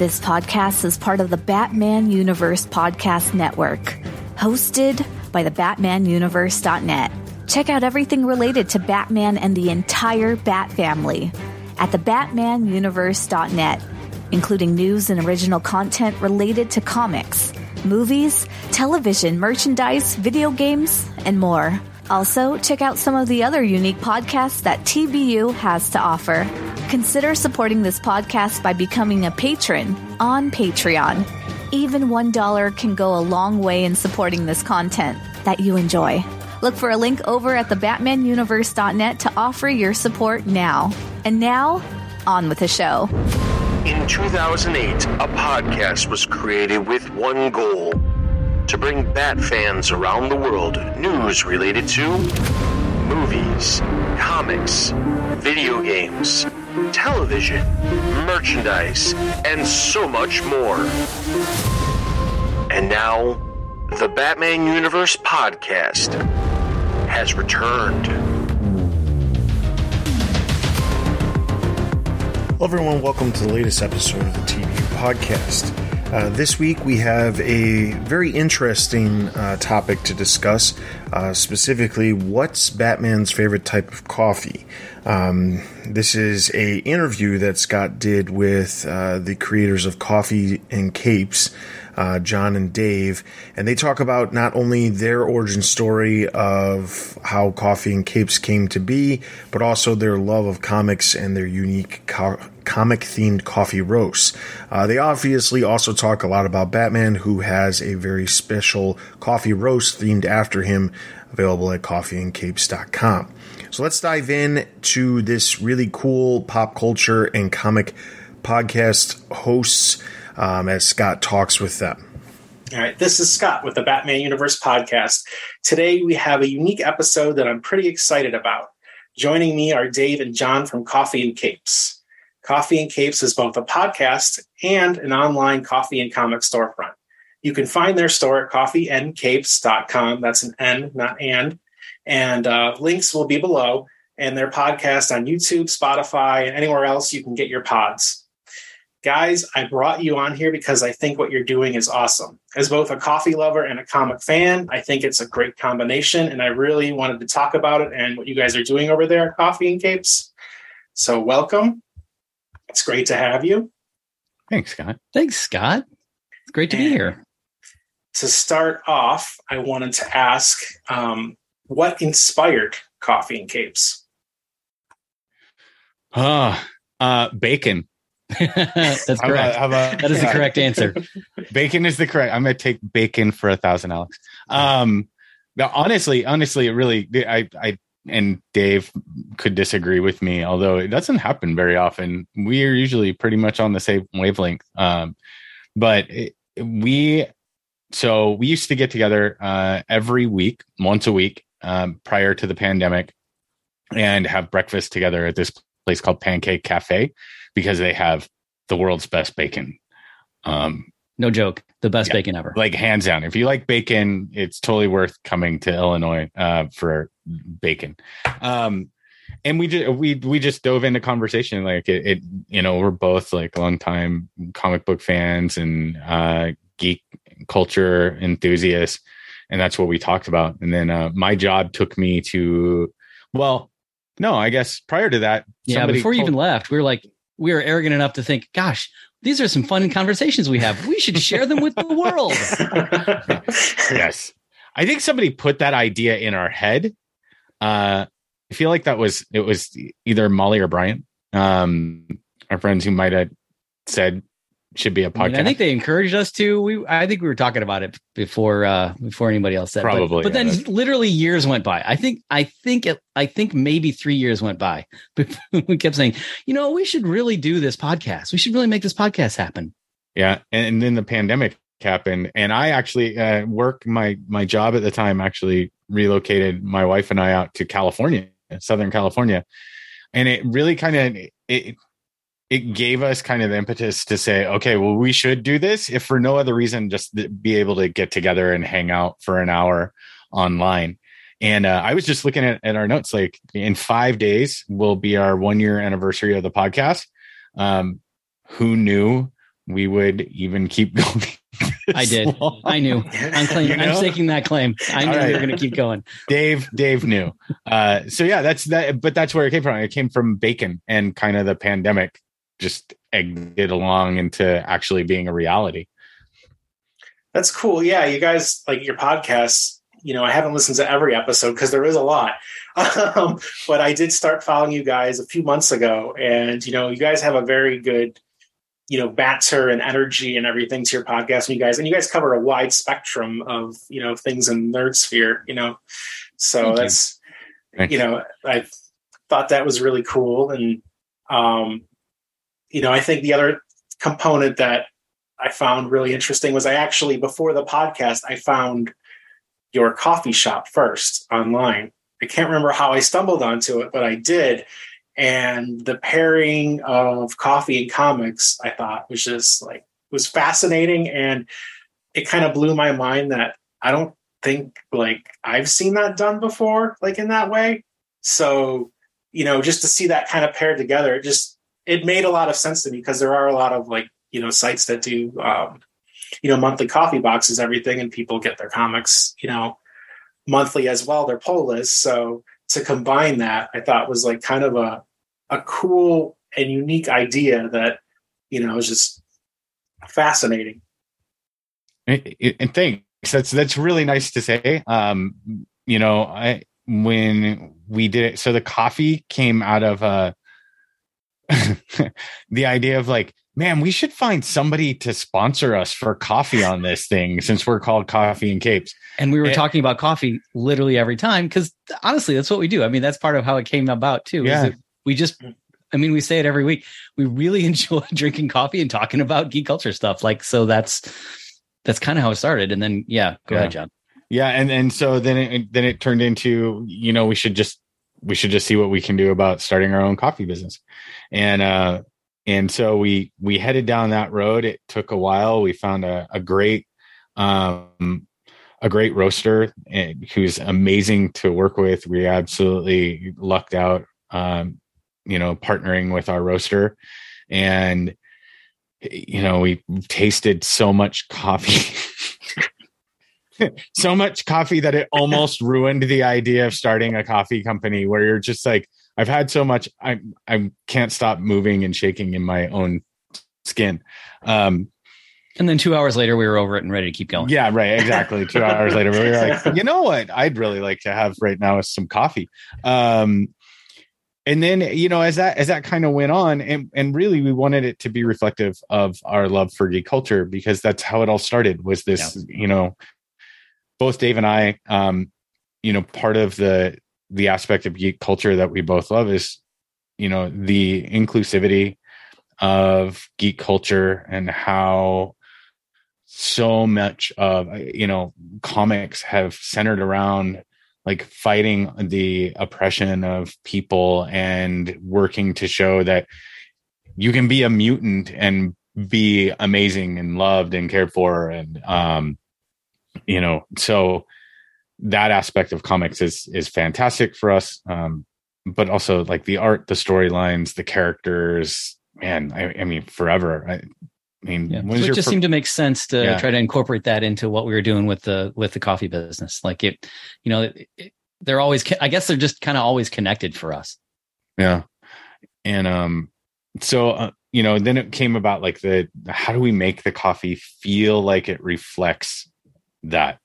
This podcast is part of the Batman Universe Podcast Network, hosted by the BatmanUniverse.net. Check out everything related to Batman and the entire Bat family at the BatmanUniverse.net, including news and original content related to comics, movies, television, merchandise, video games, and more. Also, check out some of the other unique podcasts that TBU has to offer. Consider supporting this podcast by becoming a patron on Patreon. Even $1 can go a long way in supporting this content that you enjoy. Look for a link over at thebatmanuniverse.net to offer your support now. And now, on with the show. In 2008, a podcast was created with one goal to bring Bat fans around the world news related to movies, comics, video games, television, merchandise, and so much more. And now, the Batman Universe podcast has returned. Hello, everyone. Welcome to the latest episode of the TBU podcast. Uh, this week we have a very interesting uh, topic to discuss. Uh, specifically, what's Batman's favorite type of coffee? Um, this is a interview that Scott did with uh, the creators of Coffee and Capes, uh, John and Dave, and they talk about not only their origin story of how Coffee and Capes came to be, but also their love of comics and their unique co- comic themed coffee roasts. Uh, they obviously also talk a lot about Batman, who has a very special coffee roast themed after him, available at coffeencapes.com. So let's dive in to this really cool pop culture and comic podcast hosts um, as Scott talks with them. All right, this is Scott with the Batman Universe podcast. Today we have a unique episode that I'm pretty excited about. Joining me are Dave and John from Coffee and Capes. Coffee and Capes is both a podcast and an online coffee and comic storefront. You can find their store at coffeencapes.com. That's an N, not and. And uh, links will be below. And their podcast on YouTube, Spotify, and anywhere else you can get your pods. Guys, I brought you on here because I think what you're doing is awesome. As both a coffee lover and a comic fan, I think it's a great combination. And I really wanted to talk about it and what you guys are doing over there at Coffee and Capes. So, welcome. It's great to have you. Thanks, Scott. Thanks, Scott. It's great to be here. To start off, I wanted to ask um, what inspired Coffee and Capes? Ah, uh, bacon. That's How about- correct. how about- That is the correct answer. Bacon is the correct. I'm gonna take bacon for a thousand, Alex. Um, now, honestly, honestly, it really, I, I, and Dave could disagree with me, although it doesn't happen very often. We are usually pretty much on the same wavelength. Um, but it, we, so we used to get together uh, every week, once a week, um, prior to the pandemic, and have breakfast together at this place called Pancake Cafe because they have the world's best bacon. Um, No joke. The best Yeah. bacon ever. like hands down. If you like bacon, it's totally worth coming to Illinois uh, for bacon. Um, and we just we we just dove into conversation like it, it you know we're both like longtime comic book fans and uh, geek culture enthusiasts, and that's what we talked about. And then uh, my job took me to well, no, I guess prior to that, yeah. Before you told- even left, we were like, we are arrogant enough to think, gosh, these are some fun conversations we have. We should share them with the world. yes i think somebody put that idea in our head uh i feel like that was it was either molly or brian um our friends who might have said should be a podcast mean, I think they encouraged us to. We, I think we were talking about it before, uh, before anybody else said. it. But- Probably, but, yeah, then that's- literally years went by. I think, I think, it, I think maybe three years went by. we kept saying, you know, we should really do this podcast. We should really make this podcast happen. yeah and, and then the pandemic happened and i actually uh work my my job at the time actually relocated my wife and i out to california southern california and it really kind of it it gave us kind of the impetus to say okay well we should do this if for no other reason just be able to get together and hang out for an hour online and uh, i was just looking at, at our notes like in five days will be our one year anniversary of the podcast um who knew we would even keep going. I did. long. I knew. I'm claiming. You know? I'm staking that claim. I knew All we were going to keep going. Dave, Dave knew. Uh, so yeah, that's that. But that's where it came from. It came from bacon and kind of the pandemic just egged it along into actually being a reality. That's cool. Yeah, you guys like your podcasts. You know, I haven't listened to every episode because there is a lot. Um, but I did start following you guys a few months ago, and you know, you guys have a very good, you know, banter and energy and everything to your podcast. And you guys, and you guys cover a wide spectrum of you know things in nerd sphere. You know, so Thank that's Thanks. you know, I thought that was really cool. And, um, you know, I think the other component that I found really interesting was I actually, before the podcast, I found your coffee shop first online. I can't remember how I stumbled onto it, but I did. And the pairing of coffee and comics, I thought was just like, was fascinating. And it kind of blew my mind that I don't think like I've seen that done before, like in that way. So, you know, just to see that kind of paired together, it just it made a lot of sense to me because there are a lot of like, you know, sites that do um, you know, monthly coffee boxes, everything, and people get their comics, you know, monthly as well, their pull list. So to combine that, I thought was like kind of a a cool and unique idea that, you know, is just fascinating. And, and thanks. That's that's really nice to say. Um, you know, I when we did it, so the coffee came out of uh the idea of like, man, we should find somebody to sponsor us for coffee on this thing since we're called Coffee and Capes. And we were Eh. talking about coffee literally every time because honestly, that's what we do. I mean, that's part of how it came about too. Yeah. we just, I mean, we say it every week. We really enjoy drinking coffee and talking about geek culture stuff. Like, so that's that's kind of how it started. And then, yeah, go Yeah. ahead, John. Yeah, and and so then it then it turned into you know we should just we should just see what we can do about starting our own coffee business, and uh and so we we headed down that road. It took a while. We found a a great um a great roaster and who's amazing to work with. We absolutely lucked out, um, you know, partnering with our roaster, and you know we tasted so much coffee. so much coffee that it almost ruined the idea of starting a coffee company where you're just like i've had so much i i can't stop moving and shaking in my own skin. Um And then two hours later, we were over it and ready to keep going. yeah right exactly. Two hours later we were like you know what? I'd really like to have right now is some coffee. Um and then you know as that as that kind of went on and and really we wanted it to be reflective of our love for geek culture because that's how it all started was this you know both dave and i um you know part of the the aspect of geek culture that we both love is you know the inclusivity of geek culture and how so much of you know comics have centered around like fighting the oppression of people and working to show that you can be a mutant and be amazing and loved and cared for and um you know so that aspect of comics is is fantastic for us um but also like the art the storylines the characters man i, I mean forever i, I mean Yeah. So it just fir- seemed to make sense to Yeah. try to incorporate that into what we were doing with the with the coffee business. Like it, you know, it, it- they're always. I guess they're just kind of always connected for us. yeah and um so uh, you know then it came about like the how do we make the coffee feel like it reflects that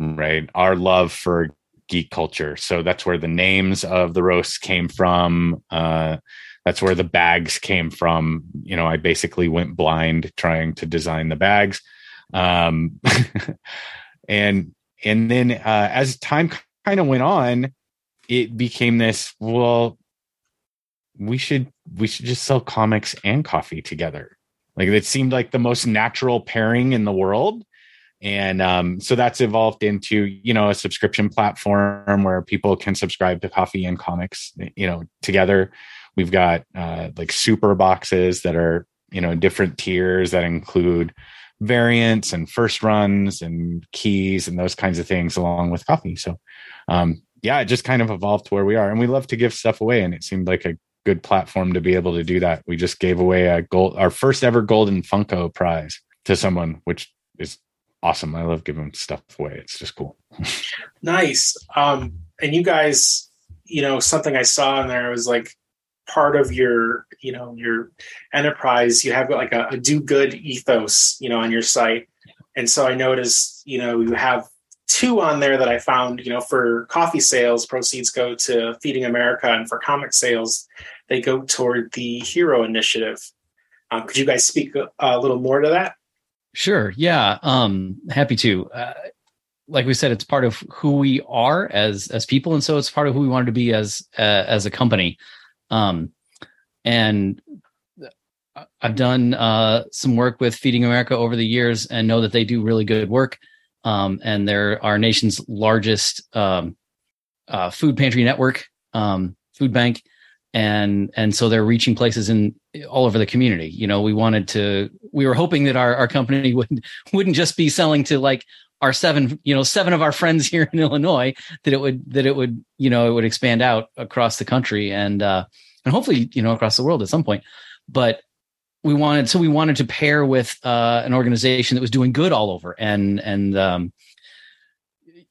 right? Our love for geek culture. So that's where the names of the roasts came from uh that's where the bags came from. You know i basically went blind trying to design the bags. Um and and then uh as time kind of went on it became this well we should we should just sell comics and coffee together. Like it seemed like the most natural pairing in the world and um, so that's evolved into you know a subscription platform where people can subscribe to coffee and comics you know together. We've got uh, like super boxes that are you know different tiers that include variants and first runs and keys and those kinds of things along with coffee. So um, yeah it just kind of evolved to where we are. And we love to give stuff away and it seemed like a good platform to be able to do that. We just gave away a gold, our first ever golden Funko prize to someone, which is awesome. I love giving stuff away. It's just cool. nice. Um, and you guys, you know, something I saw in there was like part of your, you know, your enterprise. You have like a, a do good ethos, you know, on your site. And so I noticed, you know, you have two on there that I found, you know, for coffee sales, proceeds go to Feeding America, and for comic sales, they go toward the Hero Initiative. Um, could you guys speak a, a, little more to that? Sure. Yeah. Um, happy to. Uh, like we said, it's part of who we are as as people, and so it's part of who we wanted to be as uh, as a company. Um, and I've done uh, some work with Feeding America over the years, and know that they do really good work um, and they're our nation's largest um, uh, food pantry network, um, food bank, and and so they're reaching places in all over the community. You know, we wanted to, we were hoping that our our company would wouldn't just be selling to like our seven, you know, seven of our friends here in Illinois. That it would that it would you know it would expand out across the country and uh, and hopefully you know across the world at some point. But we wanted so we wanted to pair with uh, an organization that was doing good all over and and um,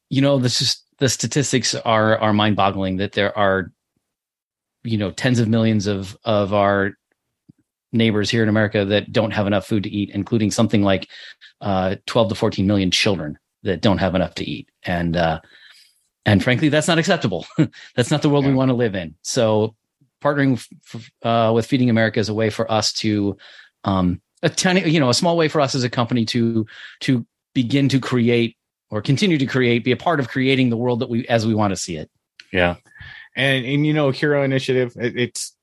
you know this is the statistics are are mind boggling that there are you know tens of millions of of our neighbors here in America that don't have enough food to eat including something like uh, 12 to 14 million children that don't have enough to eat and uh, and frankly that's not acceptable that's not the world yeah. we want to live in so partnering f- uh, with Feeding America is a way for us to um, a tiny, you know, a small way for us as a company to to begin to create or continue to create, be a part of creating the world that we as we want to see it. Yeah, and and you know, Hero Initiative, it, it's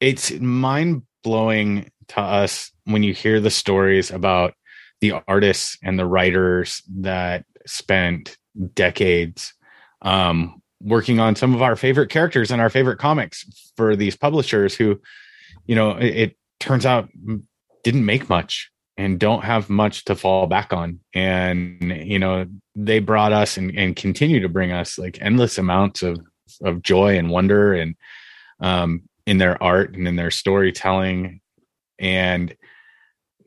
it's mind blowing to us when you hear the stories about the artists and the writers that spent decades um, working on some of our favorite characters and our favorite comics for these publishers who, you know, it, it turns out didn't make much and don't have much to fall back on. And, you know, they brought us and, and continue to bring us like endless amounts of, of joy and wonder and, um, in their art and in their storytelling. And,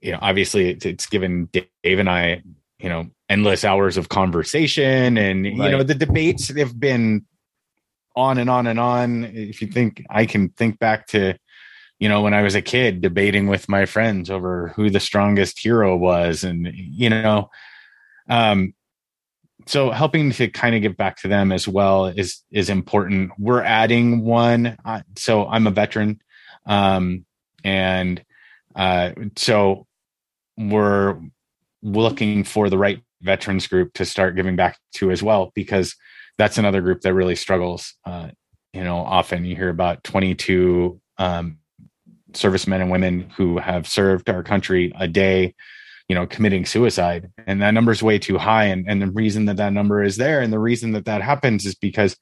you know, obviously it's, it's given Dave and I, you know, endless hours of conversation and right. you know the debates have been on and on and on if you think i can think back to you know when i was a kid debating with my friends over who the strongest hero was and you know um so helping to kind of give back to them as well is is important. We're adding one uh, so i'm a veteran um and uh so we're looking for the right veterans group to start giving back to as well because that's another group that really struggles uh, you know often. You hear about 22 um, servicemen and women who have served our country a day you know committing suicide and that number is way too high and, and the reason that that number is there and the reason that that happens is because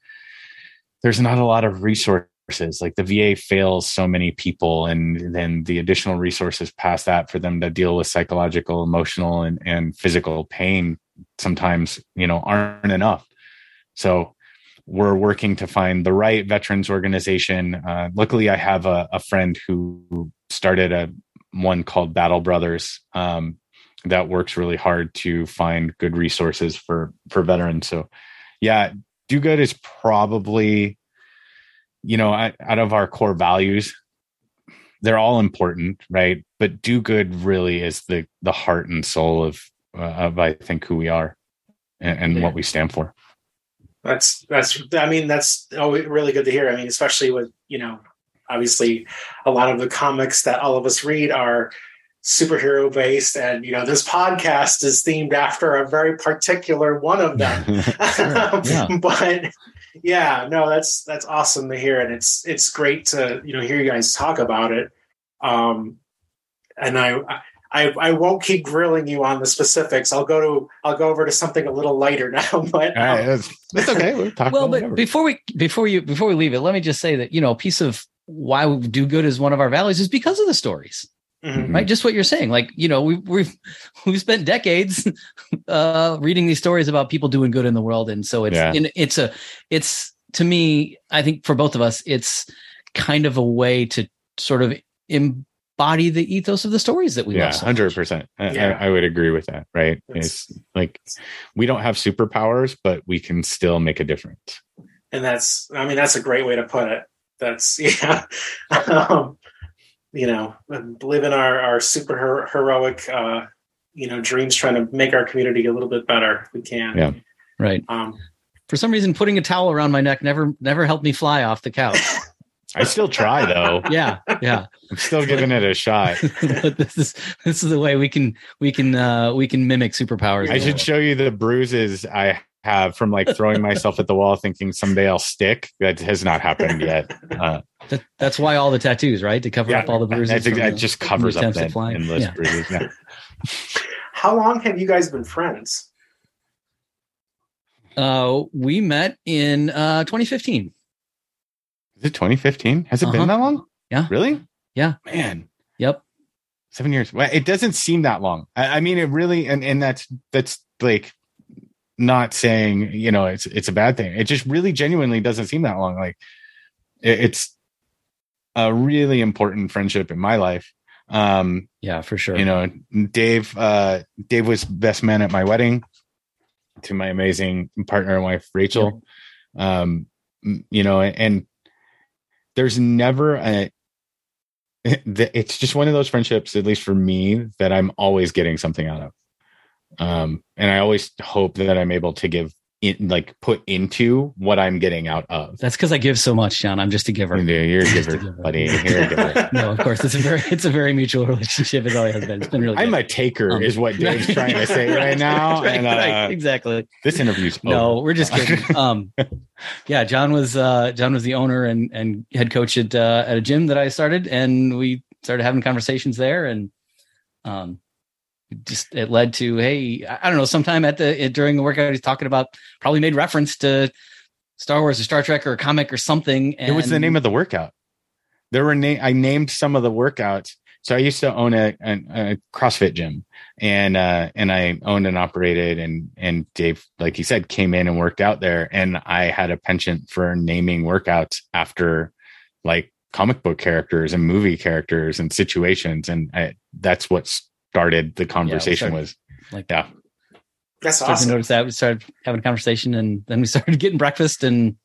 there's not a lot of resources. Like the va fails so many people and then the additional resources past that for them to deal with psychological emotional and, and physical pain sometimes you know aren't enough. So we're working to find the right veterans organization. Uh, luckily i have a, a, friend who started a one called battle brothers um, that works really hard to find good resources for for veterans so yeah do good is probably you know, out of our core values, they're all important, right? But do good really is the the heart and soul of uh, of I think who we are and, and yeah. what we stand for. That's that's I mean that's oh, really good to hear. I mean, especially with you know, obviously, a lot of the comics that all of us read are superhero based and you know this podcast is themed after a very particular one of them yeah. but yeah, no, that's that's awesome to hear, and it's it's great to you know hear you guys talk about it. Um, and I, I I won't keep grilling you on the specifics. I'll go to I'll go over to something a little lighter now. But um, it's, it's, okay. We'll talk. well, but before we before you before we leave it, let me just say that you know a piece of why we do good is one of our values is because of the stories. Mm-hmm. Right, just what you're saying. Like you know, we've we've we've spent decades uh, reading these stories about people doing good in the world, and so it's yeah. in, it's a it's to me. I think for both of us, it's kind of a way to sort of embody the ethos of the stories that we yeah love. so hundred percent. Yeah. I, I would agree with that. Right? It's- It's like we don't have superpowers, but we can still make a difference. and that's i mean that's a great way to put it that's yeah um, you know living our our super her- heroic uh you know dreams trying to make our community a little bit better if we can Yeah. Right. um For some reason, putting a towel around my neck never never helped me fly off the couch. I still try though. Yeah, yeah. I'm still giving it a shot. but this is this is the way we can we can uh we can mimic superpowers. I should show you the bruises I have from like throwing myself at the wall, thinking someday I'll stick. That has not happened yet. Uh, That, that's why all the tattoos, right? To cover Yeah, up all the bruises. that's from it the- just covers up attempts at that endless Yeah. bruises. Yeah. how long have you guys been friends Uh, we met in uh 2015. Is it 2015? Has it Uh-huh. been that long? Yeah. Really? Yeah. Man, Yep. seven years. Well, it doesn't seem that long. I, I mean, it really, and and that's that's like not saying you know it's it's a bad thing. It just really genuinely doesn't seem that long. Like it, it's a really important friendship in my life. Um, Yeah, for sure. you know dave uh dave was best man at my wedding to my amazing partner and wife rachel um you know and there's never a it's just one of those friendships at least for me that i'm always getting something out of um and i always hope that i'm able to give in like put into what i'm getting out of That's because I give so much, John. I'm just a giver. you're a giver buddy you're a giver no, of course. It's a very it's a very mutual relationship. It always has been. It's been really. i'm good. a taker Um, is what dave's trying to say right now Right, and uh right, exactly. this interview's No, we're just kidding. Um, yeah, John was uh, John was the owner and and head coach at uh, at a gym that I started, and we started having conversations there, and um, just it led to hey, I don't know, sometime at the during the workout he's talking about probably made reference to Star Wars or Star Trek or a comic or something. And it was the name of the workout. There were na- I named some of the workouts. So I used to own a, a, a CrossFit gym, and uh, and I owned and operated, and and Dave, like he said, came in and worked out there, and I had a penchant for naming workouts after like comic book characters and movie characters and situations, and I, that's what started the conversation. started- was like yeah, that's started to awesome notice that we started having a conversation, and then we started getting breakfast, and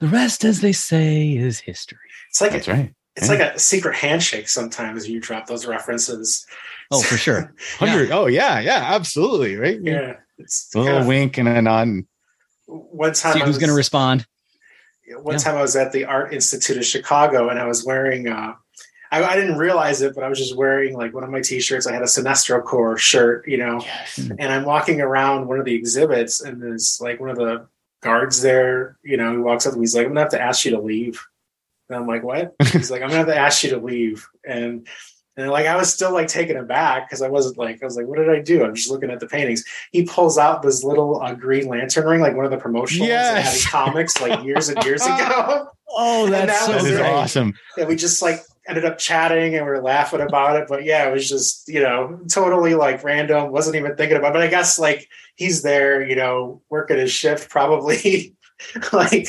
the rest, as they say, is history. it's like that's a, right. it's like a secret handshake sometimes you drop those references Oh, for sure. Hundred. Oh yeah, yeah, absolutely. Right. yeah it's A little of- wink and a nod. and- one time See I who's going to respond. one Yeah. time I was at the Art Institute of Chicago and I was wearing uh I, I didn't realize it, but I was just wearing like one of my t-shirts. I had a Sinestro Corps shirt, you know, and I'm walking around one of the exhibits and there's like one of the guards there, you know, he walks up and he's like, I'm gonna have to ask you to leave. And I'm like, what? He's like, I'm gonna have to ask you to leave. And and like I was still like taken aback because I wasn't like I was like, what did I do? I'm just looking at the paintings. He pulls out this little uh, Green Lantern ring, like one of the promotional ones that had Yes. comics like years and years ago. Oh, that's that so was is awesome. and we just like ended up chatting and we were laughing about it. But yeah, it was just, you know, totally like random. Wasn't even thinking about it. But I guess like he's there, you know, working his shift probably like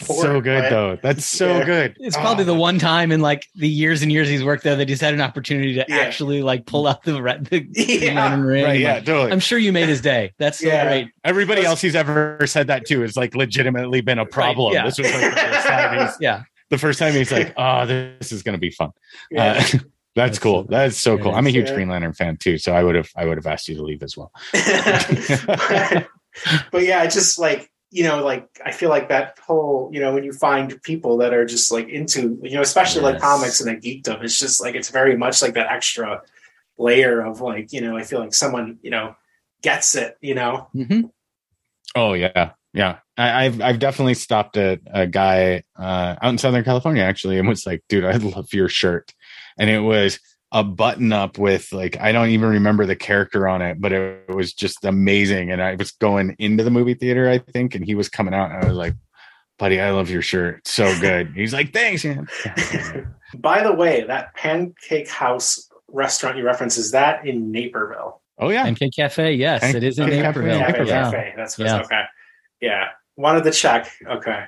so good but- though. That's so Yeah. good. It's probably the um, one time in like the years and years he's worked there that he's had an opportunity to Yeah. actually like pull out the re- the Yeah. Ring. Right. Yeah. Like, Totally. I'm sure you made his day. That's so Yeah. great. Everybody else he's ever said that to has like legitimately been a problem. yeah. This was like the first time he's, Yeah. The first time he's like, oh, this is going to be fun. Yeah. Uh, that's cool. That's so cool. I'm a huge yeah. Green Lantern fan too, so I would have I would have asked you to leave as well. but, but yeah, it's just like you know, like I feel like that whole, you know, when you find people that are just like into, you know, especially like comics and that geekdom, it's just like it's very much like that extra layer of like, you know, I feel like someone, you know, gets it, you know. hmm Oh yeah, yeah. I, I've I've definitely stopped at a guy uh, out in Southern California actually, and was like, "Dude, I love your shirt," and it was a button up with like I don't even remember the character on it, but it, was just amazing. And I was going into the movie theater, I think, and he was coming out, and I was like, "Buddy, I love your shirt, It's so good." He's like, "Thanks, man." By the way, that Pancake House restaurant you reference is that in Naperville? Oh yeah, Pancake Cafe. Yes, Panc- it is in Pancake Naperville. Cafe, Cafe, Yeah. Cafe. That's Yeah. okay. Yeah, wanted to check. Okay,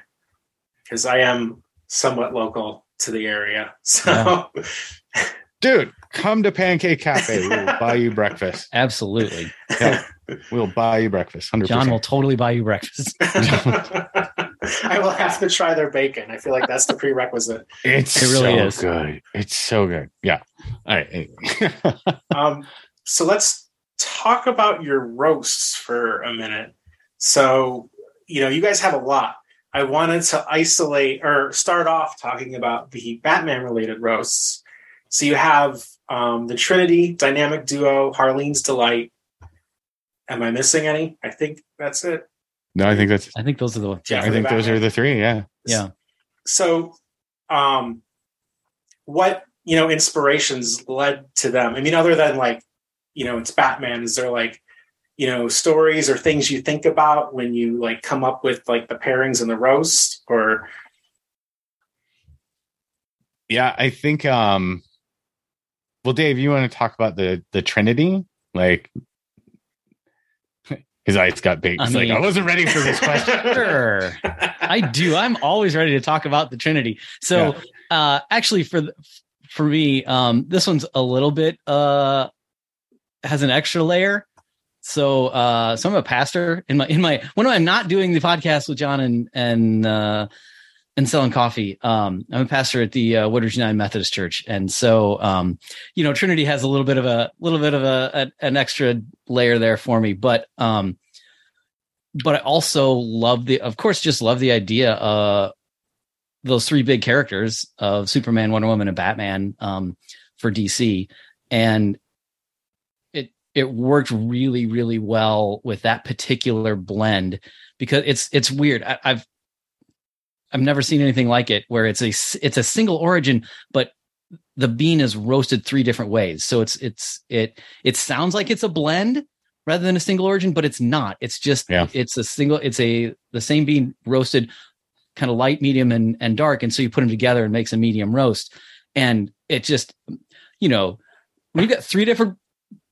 because I am somewhat local to the area. So, yeah. dude, come to Pancake Cafe. We'll buy you breakfast. Absolutely. Yeah, we'll buy you breakfast. 100%. John will totally buy you breakfast. I will have to try their bacon. I feel like that's the prerequisite. It's it really so is. good. It's so good. Yeah. All right. um, so let's talk about your roasts for a minute. So, you know, you guys have a lot. I wanted to isolate or start off talking about the Batman related roasts. So you have um, the Trinity dynamic duo, Harleen's Delight. Am I missing any? I think that's it. No, I think that's. I think those are the. Yeah, I think those are the three. Yeah. Yeah. So, um, what you know inspirations led to them? I mean, other than like, you know, it's Batman. Is there like, you know, stories or things you think about when you like come up with like the pairings and the roast, or? Yeah, I think. um Well, Dave, you want to talk about the the Trinity, like his eyes got big. He's I like, I wasn't ready for this question. Sure. I do. I'm always ready to talk about the Trinity. So, uh, actually, for the, for me, um, this one's a little bit uh, has an extra layer. So, uh, so I'm a pastor in my in my when I'm not doing the podcast with John and and uh, and selling coffee. Um, I'm a pastor at the uh, Woodridge United Methodist Church, and so um, you know, Trinity has a little bit of a little bit of a, a an extra layer there for me, but um, but I also love the, of course, just love the idea. Uh, those three big characters of Superman, Wonder Woman, and Batman um, for DC, and it worked really, really well with that particular blend because it's it's weird. I, I've I've never seen anything like it where it's a it's a single origin, but the bean is roasted three different ways. So it's it's it it sounds like it's a blend rather than a single origin, but it's not. It's just Yeah. it's a single. It's a the same bean roasted, kind of light, medium, and and dark, and so you put them together and makes a medium roast, and it just you know when you've got three different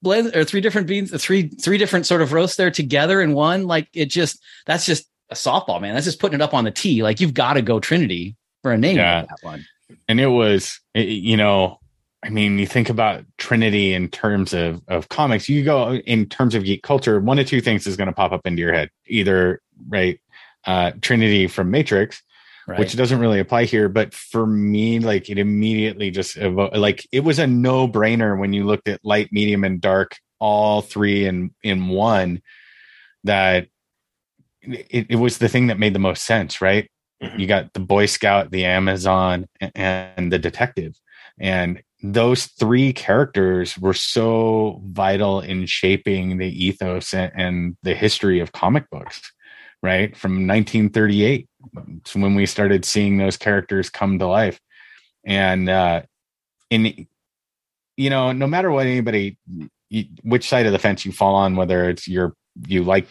blends or three different beans, three three different sort of roasts there together in one, like it just that's just a softball, man. That's just putting it up on the tee. Like you've got to go Trinity for a name Yeah. like that one. and it was it- you know i mean you think about trinity in terms of of comics you go in terms of geek culture one of two things is going to pop up into your head either right uh trinity from matrix Right. which doesn't really apply here but for me like it immediately just evo- like it was a no brainer when you looked at light medium and dark all three in in one that it, it was the thing that made the most sense right? Mm-hmm. You got the boy scout the amazon and the detective. And those three characters were so vital in shaping the ethos and, and the history of comic books right? From 1938 it's when we started seeing those characters come to life. And uh in you know no matter what anybody you, which side of the fence you fall on whether it's your you like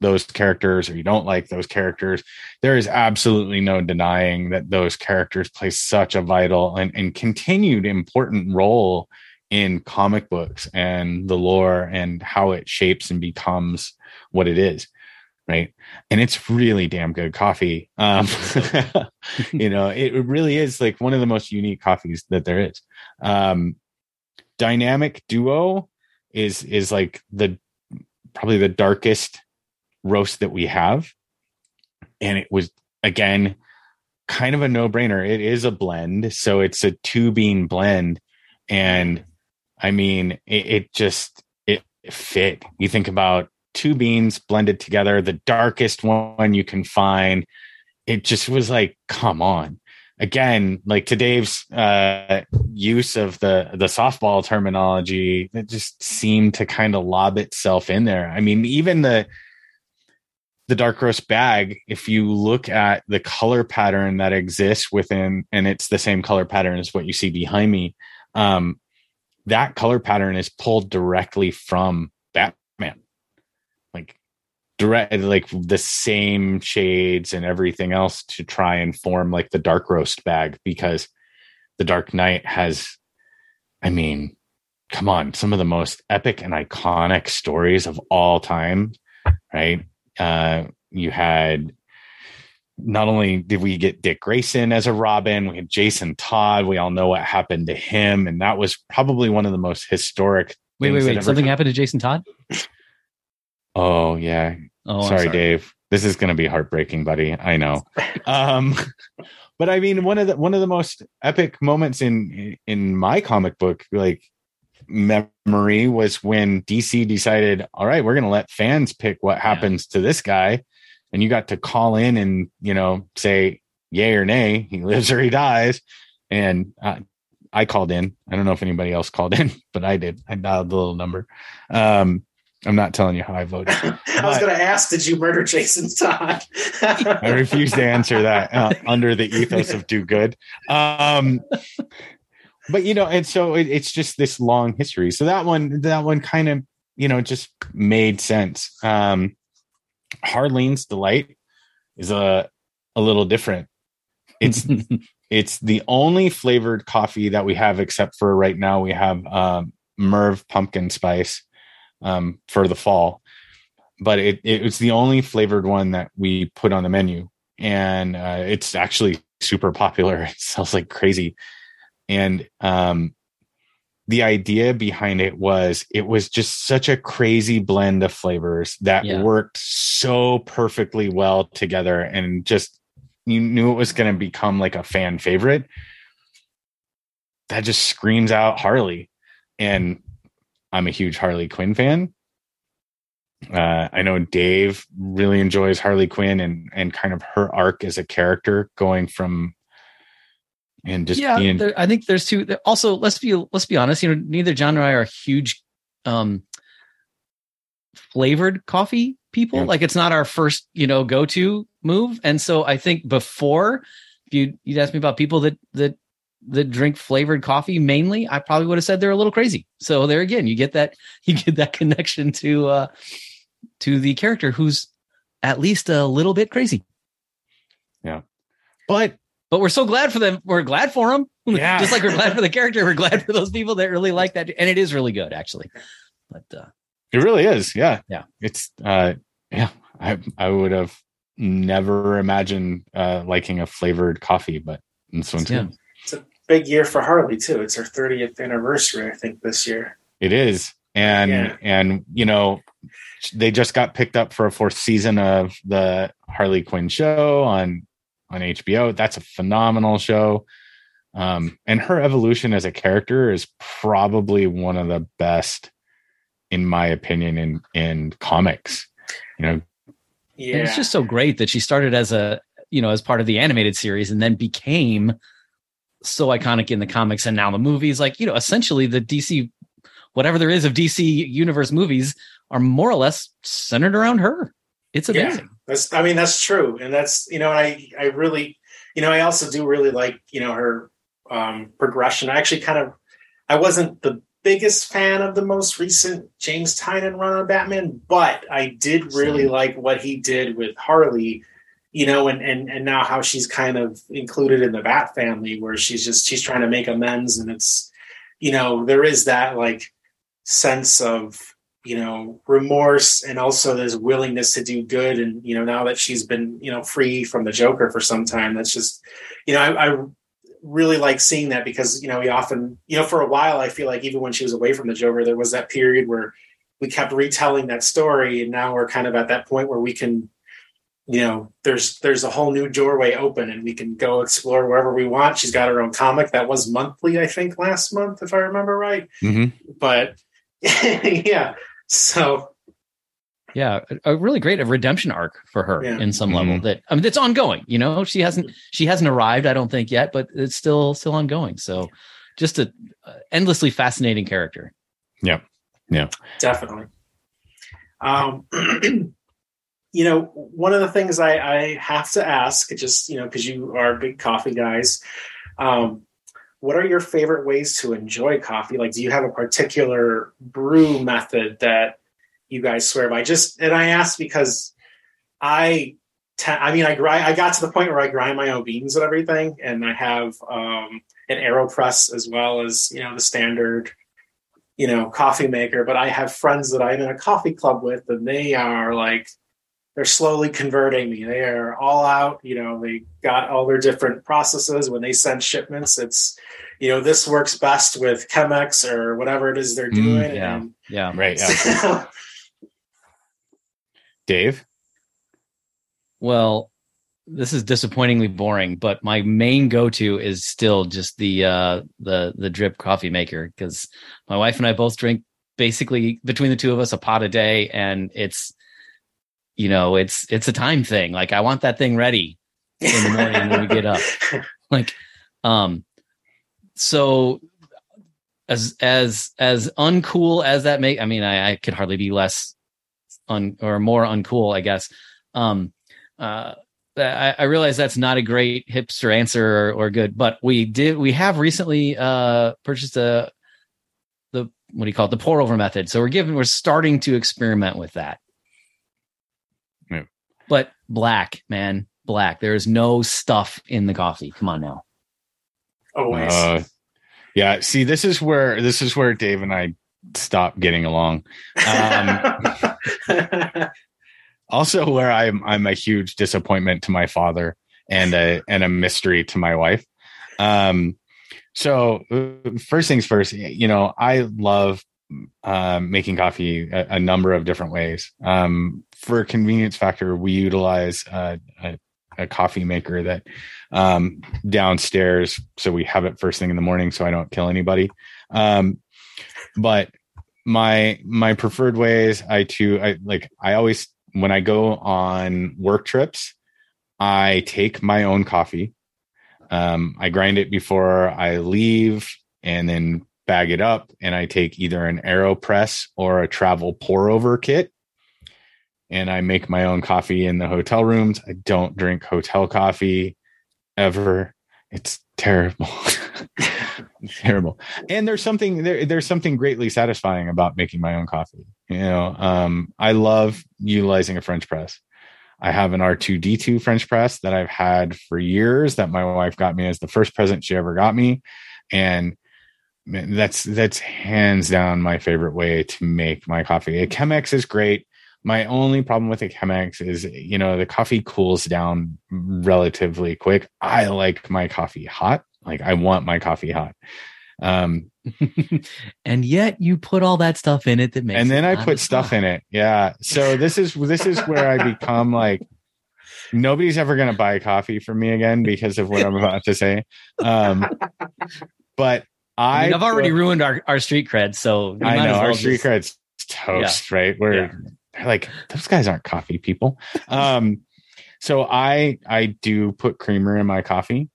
those characters or you don't like those characters there is absolutely no denying that those characters play such a vital and, and continued important role in comic books and the lore and how it shapes and becomes what it is right? And it's really damn good coffee um you know it really is like one of the most unique coffees that there is. Um dynamic duo is is like the probably the darkest roast that we have. And it was again kind of a no-brainer. It is a blend so it's a two bean blend. And i mean it, it just it fit. You think about two beans blended together the darkest one you can find. It just was like come on. Again like to dave's uh use of the the softball terminology it just seemed to kind of lob itself in there. I mean even the the dark roast bag if you look at the color pattern that exists within and it's the same color pattern as what you see behind me um that color pattern is pulled directly from direct like the same shades and everything else to try and form like the dark roast bag because the dark knight has i mean come on some of the most epic and iconic stories of all time right uh you had not only did we get Dick Grayson as a Robin, we had Jason Todd. We all know what happened to him, and that was probably one of the most historic. Wait, wait, wait! Something happened to Jason Todd. Oh yeah. Oh, sorry, sorry, Dave. This is going to be heartbreaking, buddy. I know. um, but I mean, one of the one of the most epic moments in in my comic book, like memory, was when DC decided, all right, we're going to let fans pick what happens yeah. to this guy and you got to call in and you know say yay or nay he lives or he dies and uh, i called in i don't know if anybody else called in but i did i dialed the little number um, i'm not telling you how i voted. I was going to ask did you murder jason todd? I refuse to answer that uh, under the ethos of do good. Um, but you know and so it, it's just this long history. So that one that one kind of you know just made sense. Um Harleen's delight is a a little different. It's it's the only flavored coffee that we have except for right now we have um, Merv pumpkin spice um, for the fall, but it, it it's the only flavored one that we put on the menu, and uh, it's actually super popular. It sells like crazy, and um, the idea behind it was it was just such a crazy blend of flavors that yeah. worked so perfectly well together and just you knew it was going to become like a fan favorite. That just screams out harley. And i'm a huge harley quinn fan. Uh, i know dave really enjoys harley quinn and and kind of her arc as a character going from and just yeah being... there, i think there's two also let's be let's be honest you know neither john nor i are huge um flavored coffee people. Yeah. like it's not our first you know go-to move. And so i think before if you you'd ask me about people that that that drink flavored coffee mainly i probably would have said they're a little crazy so there again you get that you get that connection to uh to the character who's at least a little bit crazy yeah but but we're so glad for them. We're glad for them. Yeah. Just like we're glad for the character, we're glad for those people that really like that. And it is really good, actually. But uh, it really is. Yeah. Yeah. It's uh yeah. I I would have never imagined uh liking a flavored coffee, but this one too. Yeah. A big year for Harley too. It's her 30th anniversary, I think, this year. It is. And yeah. and you know, they just got picked up for a fourth season of the Harley Quinn show on on HBO. That's a phenomenal show. Um, and her evolution as a character is probably one of the best, in my opinion, in in comics. You know, yeah, and it's just so great that she started as a you know as part of the animated series and then became so iconic in the comics and now the movies. Like you know, essentially the DC, whatever there is of DC universe movies, are more or less centered around her. It's amazing. Yeah, that's I mean that's true, and that's you know I I really you know I also do really like you know her um, progression. I actually kind of I wasn't the biggest fan of the most recent James Tynion run on Batman, but I did really Same. like what he did with Harley. You know, and and and now how she's kind of included in the Bat family, where she's just she's trying to make amends, and it's you know there is that like sense of you know remorse and also this willingness to do good. And you know now that she's been you know free from the joker for some time that's just you know I, I, really like seeing that because you know we often you know for a while i feel like even when she was away from the joker there was that period where we kept retelling that story and now we're kind of at that point where we can you know there's there's a whole new doorway open and we can go explore wherever we want. She's got her own comic that was monthly i think last month if i remember right. Mm-hmm. but yeah so. Yeah a really great a redemption arc for her yeah. in some mm-hmm. level that i mean it's ongoing you know? She hasn't she hasn't arrived i don't think yet but it's still still ongoing. So just a uh, endlessly fascinating character. Yeah yeah. Definitely. Um you know one of the things i i have to ask just you know because you are big coffee guys um what are your favorite ways to enjoy coffee? Like, do you have a particular brew method that you guys swear by? Just and I ask because I, I mean, I grind. I got to the point where I grind my own beans and everything, and I have um, an Aeropress as well as you know the standard, you know, coffee maker. But I have friends that I'm in a coffee club with, and they are like they're slowly converting me. They are all out. You know, they got all their different processes. When they send shipments, it's you know this works best with Chemex or whatever it is they're doing. Mm, yeah, and, yeah, right. Yeah. Dave. Well, this is disappointingly boring, but my main go-to is still just the uh the the drip coffee maker because my wife and I both drink basically between the two of us a pot a day and it's you know it's it's a time thing. Like i want that thing ready in the morning when we get up. Like um so as as as uncool as that may i mean i, I could hardly be less un or more uncool i guess. Um uh I, I realize that's not a great hipster answer or, or good, but we did we have recently uh purchased a the what do you call it? The pour over method. So we're giving we're starting to experiment with that but black, man, black. There is no stuff in the coffee. Come on now. Always. Uh, yeah. See, this is where this is where Dave and I stop getting along. Um, also, where I'm I'm a huge disappointment to my father and a and a mystery to my wife. Um, so uh, first things first, you know, I love um, making coffee a, a, number of different ways. Um, for a convenience factor, we utilize uh, a, a, coffee maker that um, downstairs, so we have it first thing in the morning, so I don't kill anybody. Um, but my my preferred ways, I too, I like. I always when I go on work trips, I take my own coffee. Um, I grind it before I leave, and then bag it up and I take either an AeroPress or a travel pour over kit. And I make my own coffee in the hotel rooms. I don't drink hotel coffee ever. It's terrible. terrible. And there's something there, there's something greatly satisfying about making my own coffee. You know, um, I love utilizing a French press. I have an R2D2 French press that I've had for years that my wife got me as the first present she ever got me. And that's that's hands down my favorite way to make my coffee. A Chemex is great. My only problem with a Chemex is, you know, the coffee cools down relatively quick. I like my coffee hot. Like I want my coffee hot. Um, and yet you put all that stuff in it that makes. And then I put stuff in it. Yeah. So this is this is where I become like nobody's ever going to buy coffee from me again because of what I'm about to say. Um, but I, I have already ruined our, our street cred, so I know well our street just, cred's toast, yeah. right? We're yeah. like those guys aren't coffee people. um, so I I do put creamer in my coffee.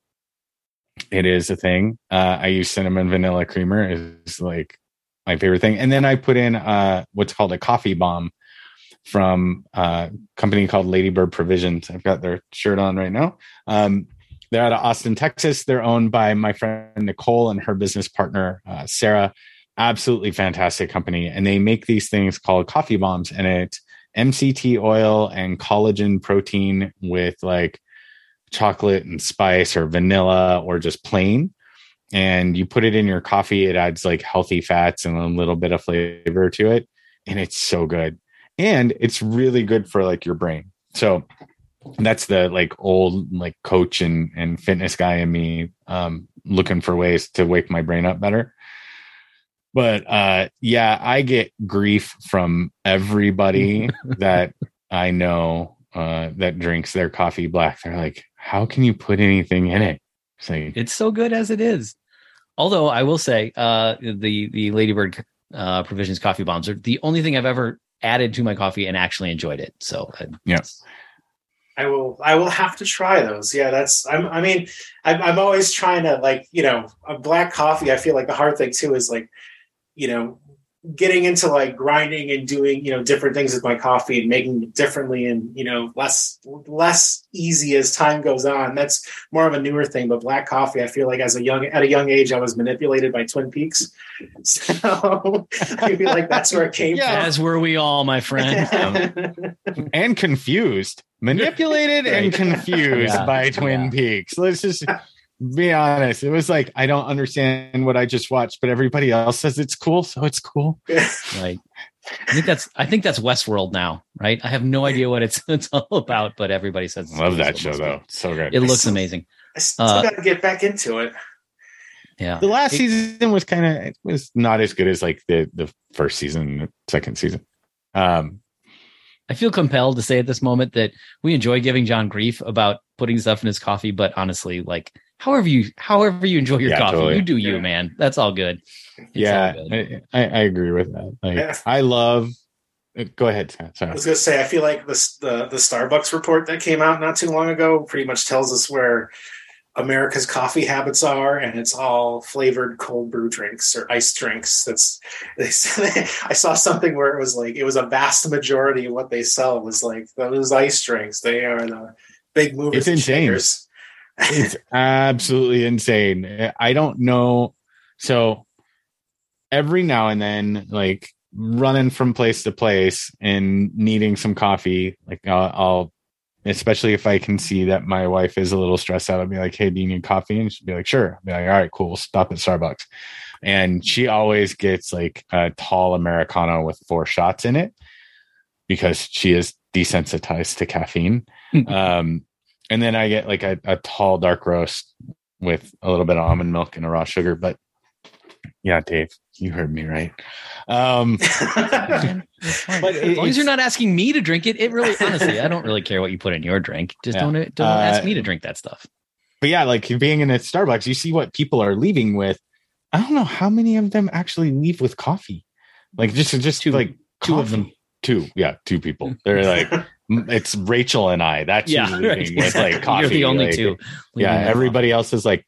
It is a thing. Uh, I use cinnamon vanilla creamer is like my favorite thing, and then I put in uh, what's called a coffee bomb from a company called Ladybird Provisions. I've got their shirt on right now. Um, they're out of Austin, Texas. They're owned by my friend Nicole and her business partner, uh, Sarah. Absolutely fantastic company. And they make these things called coffee bombs. And it's MCT oil and collagen protein with like chocolate and spice or vanilla or just plain. And you put it in your coffee, it adds like healthy fats and a little bit of flavor to it. And it's so good. And it's really good for like your brain. So that's the like old like coach and and fitness guy in me um looking for ways to wake my brain up better. But uh yeah i get grief from everybody that i know uh that drinks their coffee black. They're like how can you put anything in it? It's, like, it's so good as it is. Although i will say uh the the ladybird uh provisions coffee bombs are the only thing i've ever added to my coffee and actually enjoyed it. So uh, yeah I will. I will have to try those. Yeah, that's. I'm, I mean, I'm, I'm always trying to like you know a black coffee. I feel like the hard thing too is like, you know, getting into like grinding and doing you know different things with my coffee and making it differently and you know less less easy as time goes on. That's more of a newer thing but black coffee i feel like as a young at a young age i was manipulated by twin peaks. So i feel like that's where it came yeah, from. As were we all my friend. And confused. Manipulated right. and confused yeah. by twin yeah. peaks. Let's just be honest. It was like I don't understand what I just watched, but everybody else says it's cool, so it's cool. Right. I think that's I think that's Westworld now, right? I have no idea what it's it's all about, but everybody says it's Love that show must be. though. So good. It looks still- amazing. I still Uh, got to get back into it. Yeah. the last It- season was kind of it was not as good as like the the first season, second season. Um, I feel compelled to say at this moment that we enjoy giving John grief about putting stuff in his coffee, but honestly, like however you however you enjoy your Yeah, coffee, totally. you do you, Yeah. man. That's all good. It's yeah, all good. I, I I agree with that. Like, Yeah. I love. Go ahead, Scott. I was going to say, I feel like this, the the Starbucks report that came out not too long ago pretty much tells us where America's coffee habits are, and it's all flavored cold brew drinks or iced drinks. That's they said, I saw something where it was like it was a vast majority of what they sell was like those ice drinks. They are the big movers. It's and insane. shakers. It's absolutely insane. I don't know. So every now and then, like running from place to place and needing some coffee, like I'll, I'll especially if I can see that my wife is a little stressed out, I'll be like, Hey, do you need coffee? And she'll be like, Sure. I'll be like, All right, cool. We'll stop at Starbucks. And she always gets like a tall Americano with four shots in it because she is desensitized to caffeine. um, and then I get like a, a tall dark roast with a little bit of almond milk and a raw sugar. But yeah, Dave, you heard me right. Um, Man, it's fine. But as long as you're not asking me to drink it, it really honestly, I don't really care what you put in your drink. Just Yeah. don't don't Uh, ask me to drink that stuff. but yeah, like being in a Starbucks, you see what people are leaving with. I don't know how many of them actually leave with coffee. Like just just Two- like two of them. Two, yeah, two people. They're like it's Rachel and I. That's Yeah, leaving with like coffee. You're the only like, two. yeah everybody else is like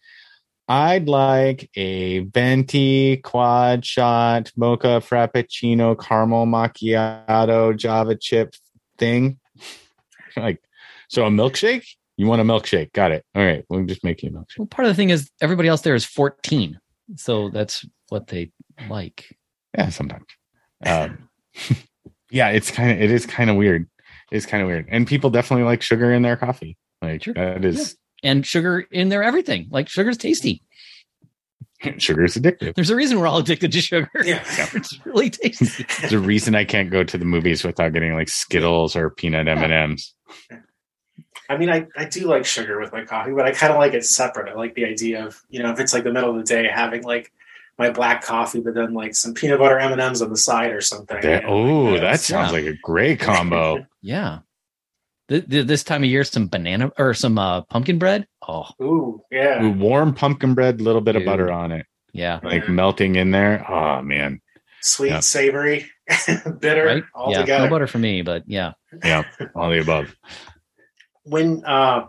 i'd like a venti quad shot mocha frappuccino caramel macchiato java chip thing like so a milkshake you want a milkshake got it all right we'll just make you a milkshake Well, part of the thing is everybody else there is 14. So that's what they like. yeah sometimes um, yeah it's kind of it is kind of weird it's kind of weird and people definitely like sugar in their coffee like Sure. that is And sugar in their everything. Like sugar's tasty. sugar is addictive There's a reason we're all addicted to sugar. Yeah. it's really tasty. There's a reason I can't go to the movies without getting like Skittles or peanut M and M's. I mean, I, I do like sugar with my coffee, but I kind of like it separate. I like the idea of, you know, if it's like the middle of the day, having like my black coffee, but then like some peanut butter M and M's on the side or something. That, you know, oh, like that sounds yeah. like a great combo. Yeah. Th- th- This time of year, some banana or some uh, pumpkin bread. Oh, Ooh, yeah. Ooh, warm pumpkin bread, little bit of butter on it, yeah. like Yeah. melting in there. Oh man, Sweet, Yeah. savory, bitter, Right? all yeah. together. No butter for me, but yeah. yeah, all the above. when uh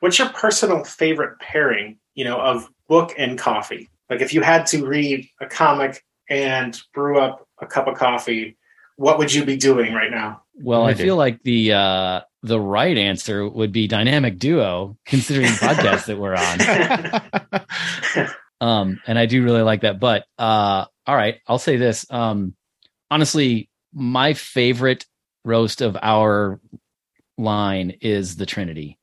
what's your personal favorite pairing you know of book and coffee like if you had to read a comic and brew up a cup of coffee what would you be doing right now Well, I Okay. feel like the uh the right answer would be dynamic duo, considering the podcast that we're on. Um, and I do really like that. But uh, all right, I'll say this. Um, honestly, my favorite roast of our line is the Trinity.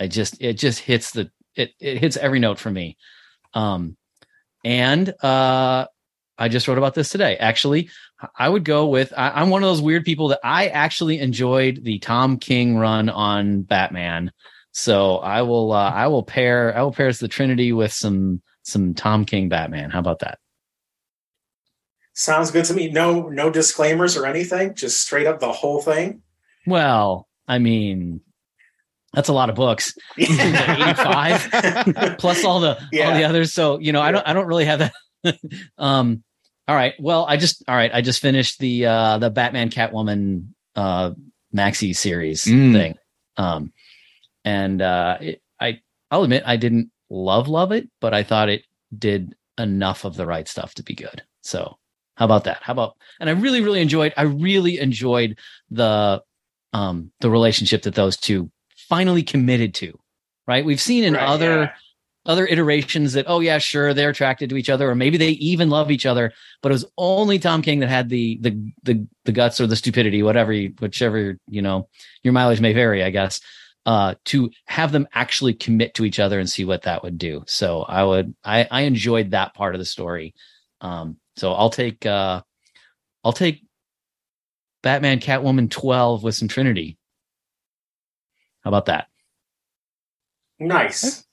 I just it just hits the it it hits every note for me. Um, and uh, I just wrote about this today. Actually, I would go with I, I'm one of those weird people that I actually enjoyed the Tom King run on Batman. So I will uh, I will pair I will pair the Trinity with some some Tom King Batman. How about that? sounds good to me no no disclaimers or anything just straight up the whole thing Well, I mean, that's a lot of books. 85 plus all the all the others. So you know, I don't I don't really have that. um, all right. Well, I just all right. I just finished the uh the Batman Catwoman uh maxi series Mm. thing. Um, and uh, it, I I'll admit I didn't love love it, but I thought it did enough of the right stuff to be good. So how about that? How about and I really really enjoyed I really enjoyed the um the relationship that those two finally committed to. Right? We've seen in Right, other yeah. Other iterations that oh yeah sure they're attracted to each other or maybe they even love each other but it was only tom king that had the the the, the guts or the stupidity whatever you, whichever you know your mileage may vary i guess uh to have them actually commit to each other and see what that would do so i would i i enjoyed that part of the story um so i'll take uh i'll take Batman Catwoman 12 with some Trinity. How about that? Nice.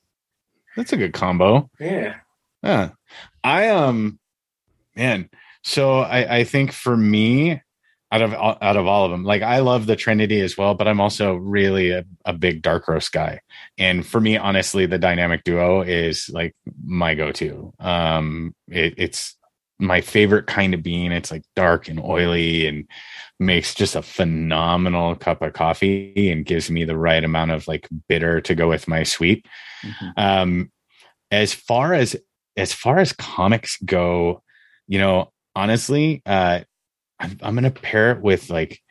That's a good combo. Yeah. Yeah. I um man, so I I think for me out of out of all of them, like I love the Trinity as well, but I'm also really a, a big Dark Roast guy. And for me, honestly, the dynamic duo is like my go-to. Um it, it's my favorite kind of bean. It's like dark and oily and makes just a phenomenal cup of coffee and gives me the right amount of like bitter to go with my sweet. Mm-hmm. Um, as far as as far as comics go, you know, honestly, uh, I'm, I'm going to pair it with like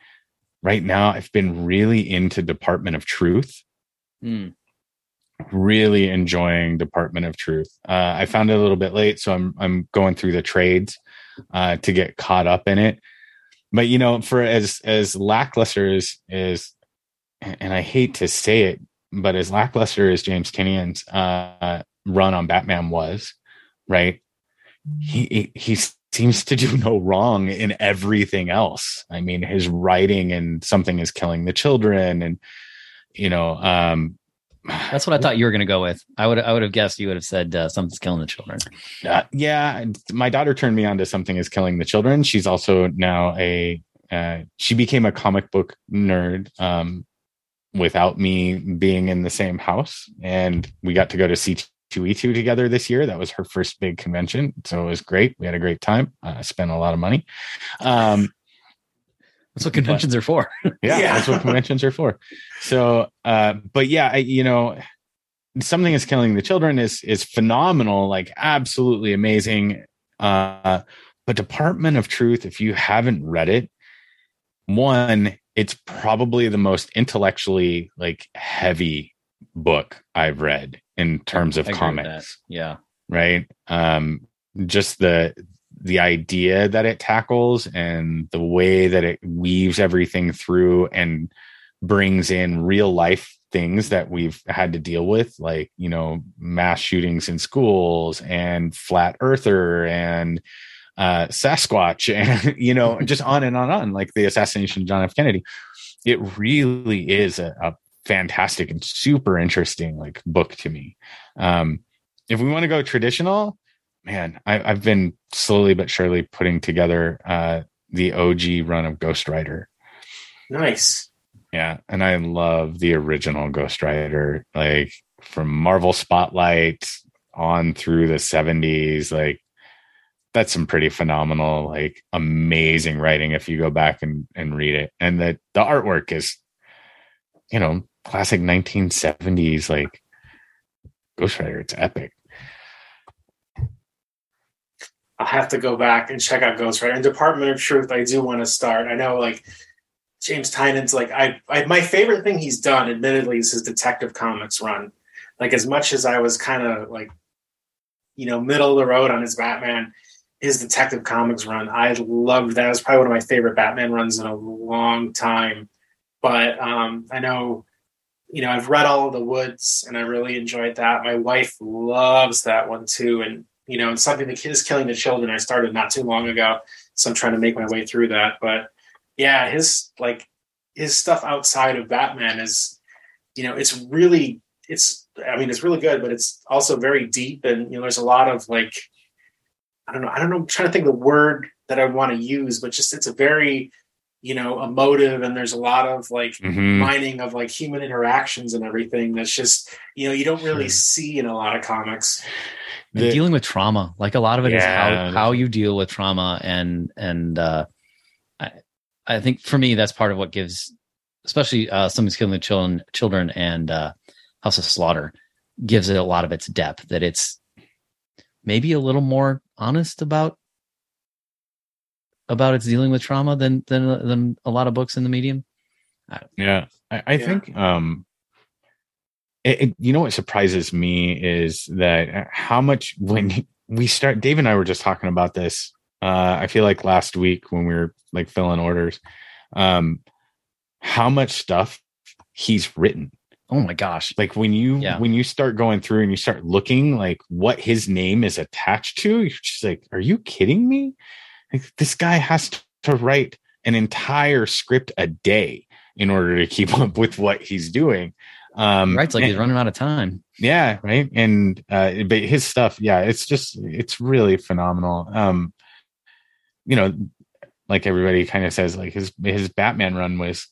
right now. I've been really into Department of Truth. Mm. Really enjoying Department of Truth. Uh, I found it a little bit late, so I'm I'm going through the trades uh, to get caught up in it. But you know, for as as lackluster as is, and I hate to say it, but as lackluster as James Tynion's uh, run on Batman was, right? He he seems to do no wrong in everything else. I mean, his writing and something is killing the children, and you know, um, that's what I thought you were going to go with. I would I would have guessed you would have said uh, something's killing the children. Uh, yeah, my daughter turned me on to something is killing the children. She's also now a uh, she became a comic book nerd um, without me being in the same house, and we got to go to C2E2 together this year. That was her first big convention. So it was great. We had a great time. I spent a lot of money. Um, that's what conventions but, are for. yeah, yeah, that's what conventions are for. So, uh, but yeah, I, you know, something is killing the children is is phenomenal, like absolutely amazing. Uh, but Department of Truth, if you haven't read it, one, it's probably the most intellectually like heavy book I've read in terms of comics. Yeah. Right. Um, just the the idea that it tackles and the way that it weaves everything through and brings in real life things that we've had to deal with like you know mass shootings in schools and flat earther and uh, sasquatch and you know just on and on and on like the assassination of john f kennedy it really is a, a fantastic and super interesting like book to me. Um, if we want to go traditional, man, I, have been slowly but surely putting together uh, the OG run of Ghost Rider. Nice. Yeah, and I love the original Ghost Rider, like from Marvel Spotlight on through the 70s. Like that's some pretty phenomenal, like amazing writing if you go back and, and read it. And the the artwork is, you know, classic 1970s like Ghost Rider. It's epic. I'll have to go back and check out Ghost Rider. And Department of Truth, I do want to start. I know like James Tynion's like I, I my favorite thing he's done, admittedly, is his Detective Comics run. Like as much as I was kind of like, you know, middle of the road on his Batman, his Detective Comics run, I loved that. It was probably one of my favorite Batman runs in a long time. But um, I know you know, I've read all of the woods and I really enjoyed that. My wife loves that one too. And, you know, it's something that is killing the children. I started not too long ago. So I'm trying to make my way through that. But yeah, his like his stuff outside of Batman is, you know, it's really it's I mean, it's really good, but it's also very deep and you know, there's a lot of like I don't know, I don't know, I'm trying to think of the word that I want to use, but just it's a very you know emotive and there's a lot of like mm-hmm. mining of like human interactions and everything that's just you know you don't really sure. see in a lot of comics the, dealing with trauma like a lot of it yeah. is how how you deal with trauma and and uh i i think for me that's part of what gives especially uh somebody's killing the children children and uh house of slaughter gives it a lot of its depth that it's maybe a little more honest about about its dealing with trauma than than than a lot of books in the medium. Yeah, I, I yeah. think um, it, it, you know what surprises me is that uh, how much when we start. Dave and I were just talking about this. Uh, I feel like last week when we were like filling orders, um, how much stuff he's written. Oh my gosh! Like when you yeah. when you start going through and you start looking like what his name is attached to, you're just like, are you kidding me? Like, this guy has to write an entire script a day in order to keep up with what he's doing. Um, right, it's like and- he's running out of time. yeah right? And uh but his stuff yeah it's just it's really phenomenal. Um you know like everybody kind of says like his his batman run was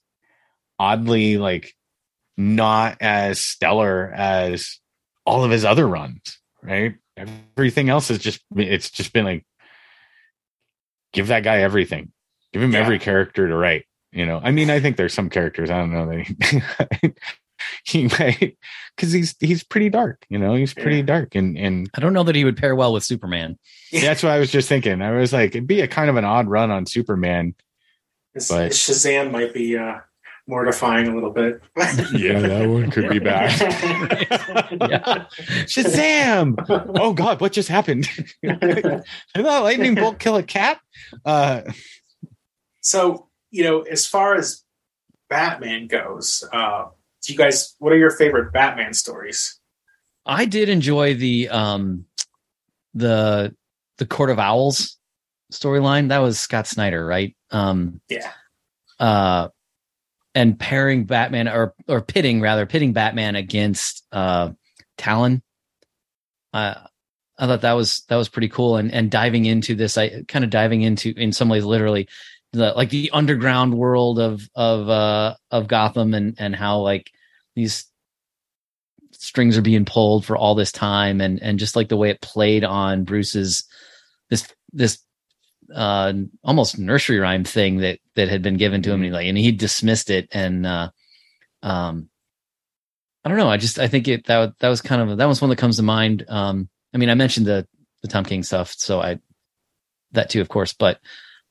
oddly like not as stellar as all of his other runs right? Everything else is just it's just been like give that guy everything. Give him Yeah. every character to write you know? I mean i think there's some characters i don't know that he, he might because he's he's pretty dark you know he's pretty Yeah. dark and and I don't know that he would pair well with Superman. that's what i was just thinking i was like it'd be a kind of an odd run on superman His, But- Shazam might be uh, mortifying a little bit. yeah that one could be bad Yeah. shazam oh god what just happened did that lightning bolt kill a cat uh So, you know, as far as Batman goes, uh, do you guys, what are your favorite Batman stories? I did enjoy the um the the Court of Owls storyline. That was Scott Snyder, right? Um Yeah. uh and pairing Batman or or pitting rather pitting Batman against uh Talon. Uh I thought that was that was pretty cool and and diving into this I kind of diving into in some ways literally the like the underground world of of uh of Gotham and and how like these strings are being pulled for all this time and and just like the way it played on Bruce's this this uh almost nursery rhyme thing that that had been given to him. And he like and he dismissed it and uh um I don't know. I just I think it that that was kind of that was one that comes to mind. Um I mean I mentioned the the Tom King stuff so I that too of course but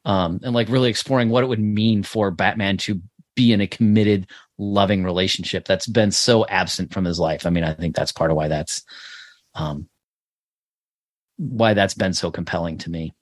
um and like really exploring what it would mean for Batman to be in a committed loving relationship that's been so absent from his life. I mean, I think that's part of why that's um why that's been so compelling to me.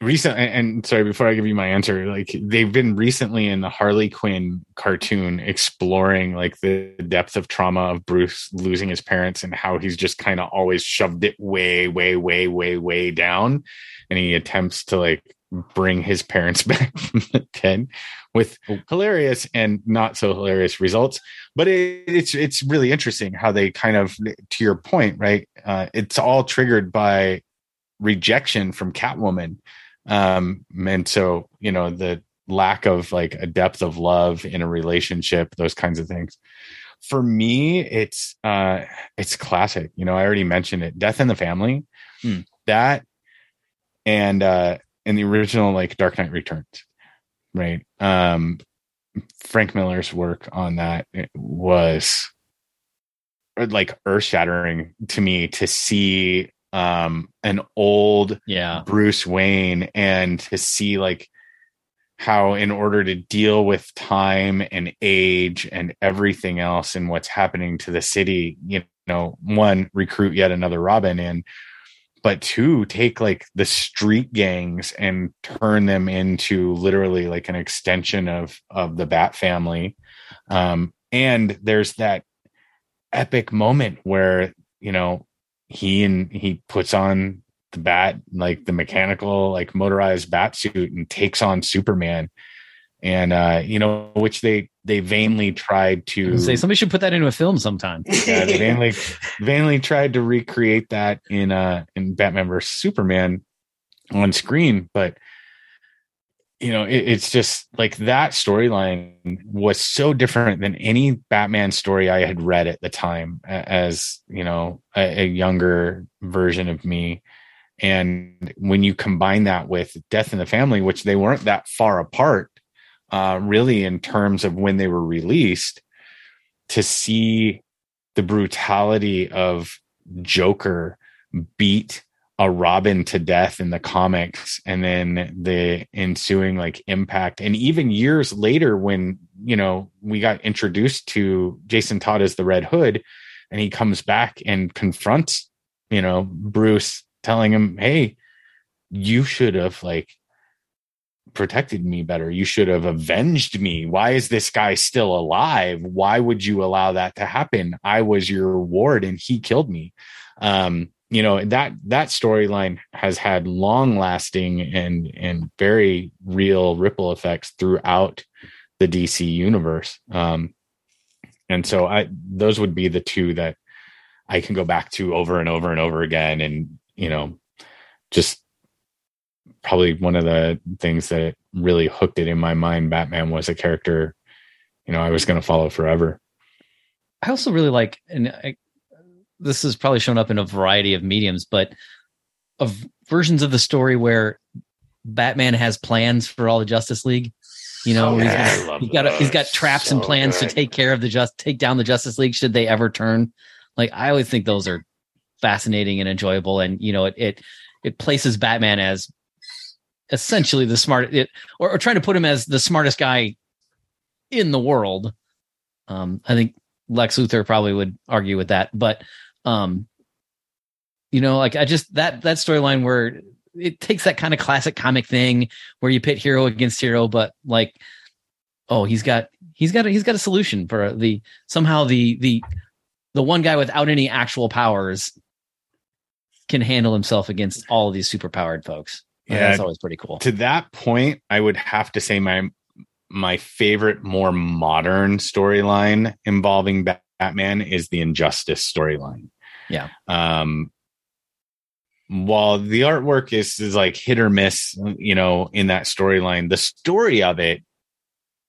recent and, sorry before i give you my answer like they've been recently in the harley quinn cartoon exploring like the depth of trauma of bruce losing his parents and how he's just kind of always shoved it way way way way way down and he attempts to like bring his parents back from the dead with hilarious and not so hilarious results. But it, it's it's really interesting how they kind of to your point right uh, it's all triggered by rejection from catwoman. Um and so you know the lack of like a depth of love in a relationship those kinds of things. For me it's uh it's classic. You know i already mentioned it. Death in the family. Hmm. that and uh in the original like dark knight returns right um frank miller's work on that was uh, like earth shattering to me to see um an old Yeah. Bruce Wayne and to see like how in order to deal with time and age and everything else and what's happening to the city, you know, one recruit yet another Robin in, but two take like the street gangs and turn them into literally like an extension of of the Bat family. Um and there's that epic moment where, you know, he and he puts on the bat like the mechanical like motorized bat suit and takes on superman and uh you know which they they vainly tried to Say somebody should put that into a film sometime. yeah, they vainly vainly tried to recreate that in uh in batman versus superman on screen but you know it, it's just like that storyline was so different than any batman story i had read at the time as you know a, a younger version of me and when you combine that with death in the family which they weren't that far apart uh really in terms of when they were released to see the brutality of joker beat a Robin to death in the comics and then the ensuing like impact. And even years later, when, you know, we got introduced to Jason Todd as the Red Hood and he comes back and confronts, you know, Bruce telling him, Hey, you should have like protected me better. You should have avenged me. Why is this guy still alive? Why would you allow that to happen? I was your ward and he killed me. Um, you know that that storyline has had long lasting and and very real ripple effects throughout the dc universe um and so i those would be the two that i can go back to over and over and over again and you know just probably one of the things that really hooked it in my mind batman was a character you know i was going to follow forever I also really like, and I, this has probably shown up in a variety of mediums, but of versions of the story where Batman has plans for all the Justice League. You know, Oh, he's, yeah, gonna- he's got love he's got that. traps and plans good. to take care of the just take down the Justice League should they ever turn. Like I always think those are fascinating and enjoyable, and you know, it it it places Batman as essentially the smart it or, or trying to put him as the smartest guy in the world. Um, I think Lex Luthor probably would argue with that, but um, you know, like I just that that storyline where it takes that kind of classic comic thing where you pit hero against hero, but like, oh, he's got he's got a, he's got a solution for the somehow the the the one guy without any actual powers can handle himself against all of these superpowered folks. And Yeah. that's always pretty cool. to that point, I would have to say my my favorite more modern storyline involving Batman is the Injustice storyline. Yeah. Um while the artwork is is like hit or miss, you know, in that storyline, the story of it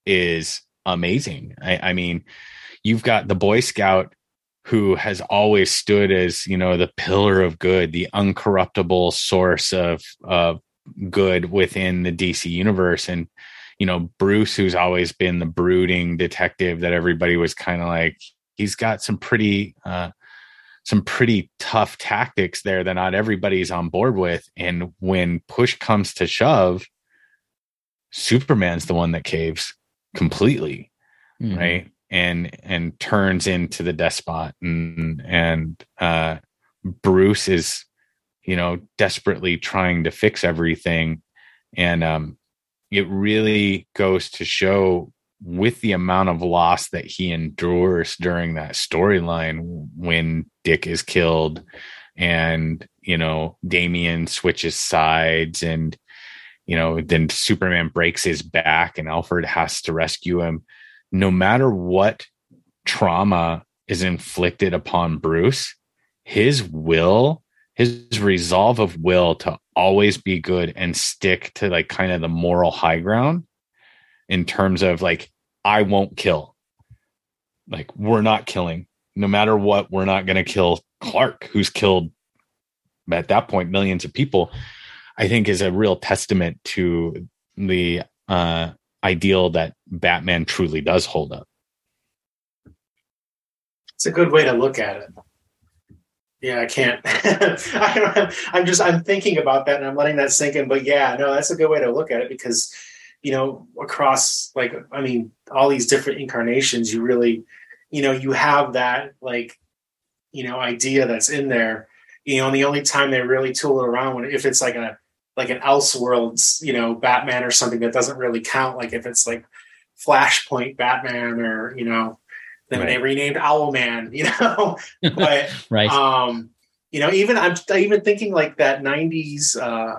is amazing. I, I mean, you've got the Boy Scout who has always stood as, you know, the pillar of good, the uncorruptible source of of good within the DC universe. And, you know, Bruce, who's always been the brooding detective that everybody was kind of like, he's got some pretty, uh, some pretty tough tactics there that not everybody's on board with. And when push comes to shove, Superman's the one that caves completely Mhm. right and and turns into the despot and and uh bruce is you know desperately trying to fix everything. And um it really goes to show with the amount of loss that he endures during that storyline when dick is killed and you know damian switches sides and you know then superman breaks his back and alfred has to rescue him. No matter what trauma is inflicted upon Bruce, his will, his resolve of will to always be good and stick to like kind of the moral high ground in terms of like, I won't kill. Like, we're not killing. No matter what, we're not going to kill Clark, who's killed at that point millions of people. I think is a real testament to the uh ideal that Batman truly does hold up. It's a good way to look at it. Yeah, I can't. I i'm just I'm thinking about that and I'm letting that sink in. But yeah, no, that's a good way to look at it because you know across like I mean all these different incarnations, you really you know you have that like you know idea that's in there. You know, and the only time they really tool it around when if it's like a like an Elseworlds, you know, Batman or something that doesn't really count. Like if it's like Flashpoint Batman or you know, then they Right. renamed Owlman, you know. but right. um, you know, even I'm even thinking like that '90s, uh,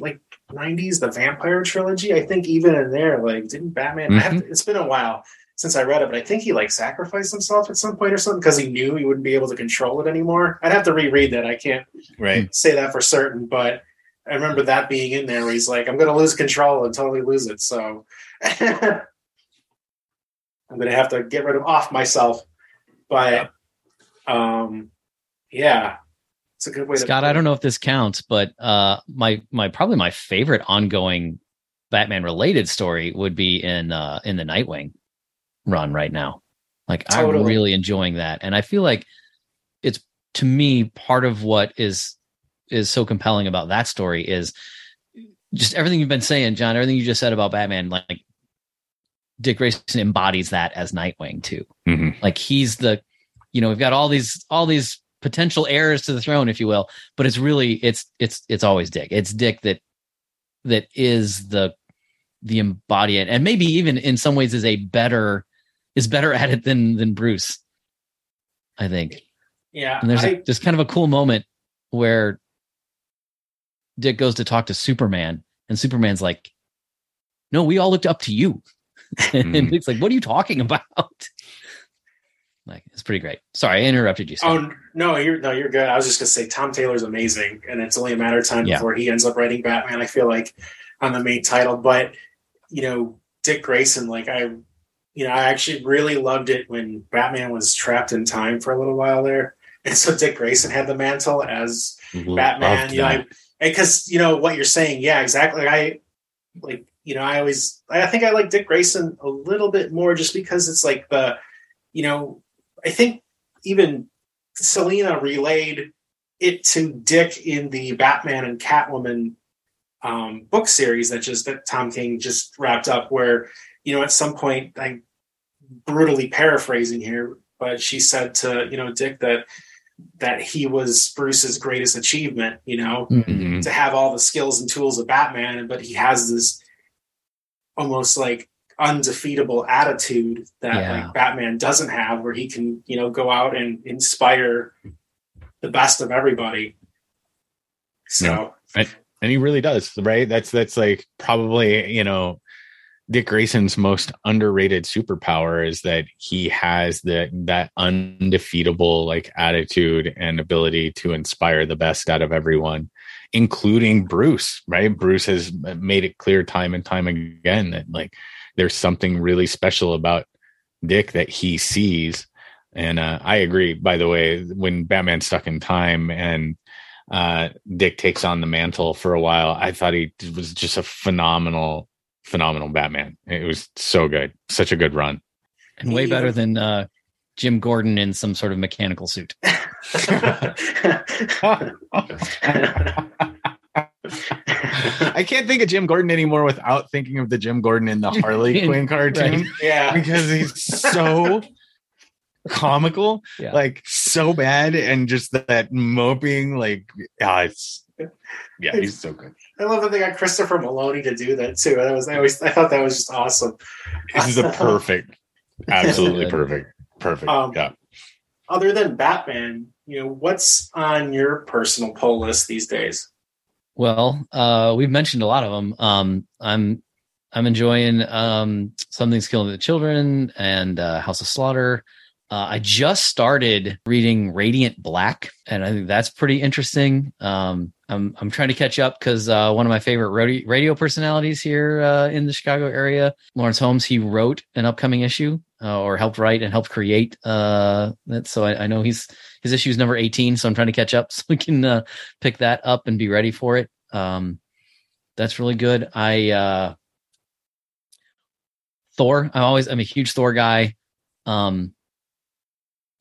like '90s, the Vampire trilogy. I think even in there, like, didn't Batman? Have to, it's been a while since I read it, but I think he like sacrificed himself at some point or something because he knew he wouldn't be able to control it anymore. I'd have to reread that. I can't Right. say that for certain, but I remember that being in there where he's like, I'm going to lose control and totally lose it. So I'm going to have to get rid of off myself. But um, yeah, it's a good way to. Scott, I don't know if this counts, but uh, my my probably my favorite ongoing Batman related story would be in uh, in the Nightwing run right now. Like I'm really enjoying that, and I feel like it's to me part of what is is so compelling about that story is just everything you've been saying, John. Everything you just said about Batman, like Dick Grayson embodies that as Nightwing too. Mhm. like he's the you know we've got all these all these potential heirs to the throne if you will but it's really it's it's it's always dick. It's dick that that is the the embodiment and maybe even in some ways is a better is better at it than than bruce i think. Yeah, and there's I, a, just kind of a cool moment where Dick goes to talk to Superman, and Superman's like, "No, we all looked up to you," and Mm. Dick's like, "What are you talking about?" Like, it's pretty great. Sorry, I interrupted you. Scott. Oh no, you're no, you're good. I was just gonna say Tom Taylor's amazing, and it's only a matter of time Yeah. before he ends up writing Batman. I feel like on the main title, but you know, Dick Grayson, like I, you know, I actually really loved it when Batman was trapped in time for a little while there, and so Dick Grayson had the mantle as Batman. Loved You know, because you know what you're saying, yeah, exactly. Like, I like, you know, I always, I think I like Dick Grayson a little bit more just because it's like the, you know, I think even Selina relayed it to Dick in the Batman and Catwoman um, book series that just that Tom King just wrapped up, where you know at some point I'm brutally paraphrasing here, but she said to you know Dick that that he was Bruce's greatest achievement, you know, Mhm. to have all the skills and tools of Batman, but he has this almost like undefeatable attitude that Yeah. like Batman doesn't have, where he can, you know, go out and inspire the best of everybody. So and he really does right that's that's like probably you know dick grayson's most underrated superpower is that he has the that undefeatable like attitude and ability to inspire the best out of everyone including bruce right bruce has made it clear time and time again that like there's something really special about dick that he sees and uh, i agree by the way when batman's stuck in time and uh, Dick takes on the mantle for a while. I thought he was just a phenomenal, phenomenal Batman. It was so good, such a good run. and way better than uh, Jim Gordon in some sort of mechanical suit. I can't think of Jim Gordon anymore without thinking of the Jim Gordon in the Harley Quinn cartoon Right. yeah. because he's so comical, Yeah. like so bad, and just that moping, like, yeah, it's yeah, he's so good. I love that they got Christopher Meloni to do that too. That was I always I thought that was just awesome. This is a perfect, absolutely perfect, perfect. Um, yeah. Other than Batman, you know, what's on your personal pull list these days? Well, uh, we've mentioned a lot of them. Um, I'm I'm enjoying um, Something's Killing the Children and uh, House of Slaughter. Uh, I just started reading Radiant Black, and I think that's pretty interesting. Um, I'm I'm trying to catch up because uh, one of my favorite radio, radio personalities here uh, in the Chicago area, Laurence Holmes, he wrote an upcoming issue uh, or helped write and helped create uh. So I, I know he's his issue is number 18, so I'm trying to catch up so we can uh, pick that up and be ready for it. Um, that's really good. I uh, Thor. I'm always I'm a huge Thor guy. Um,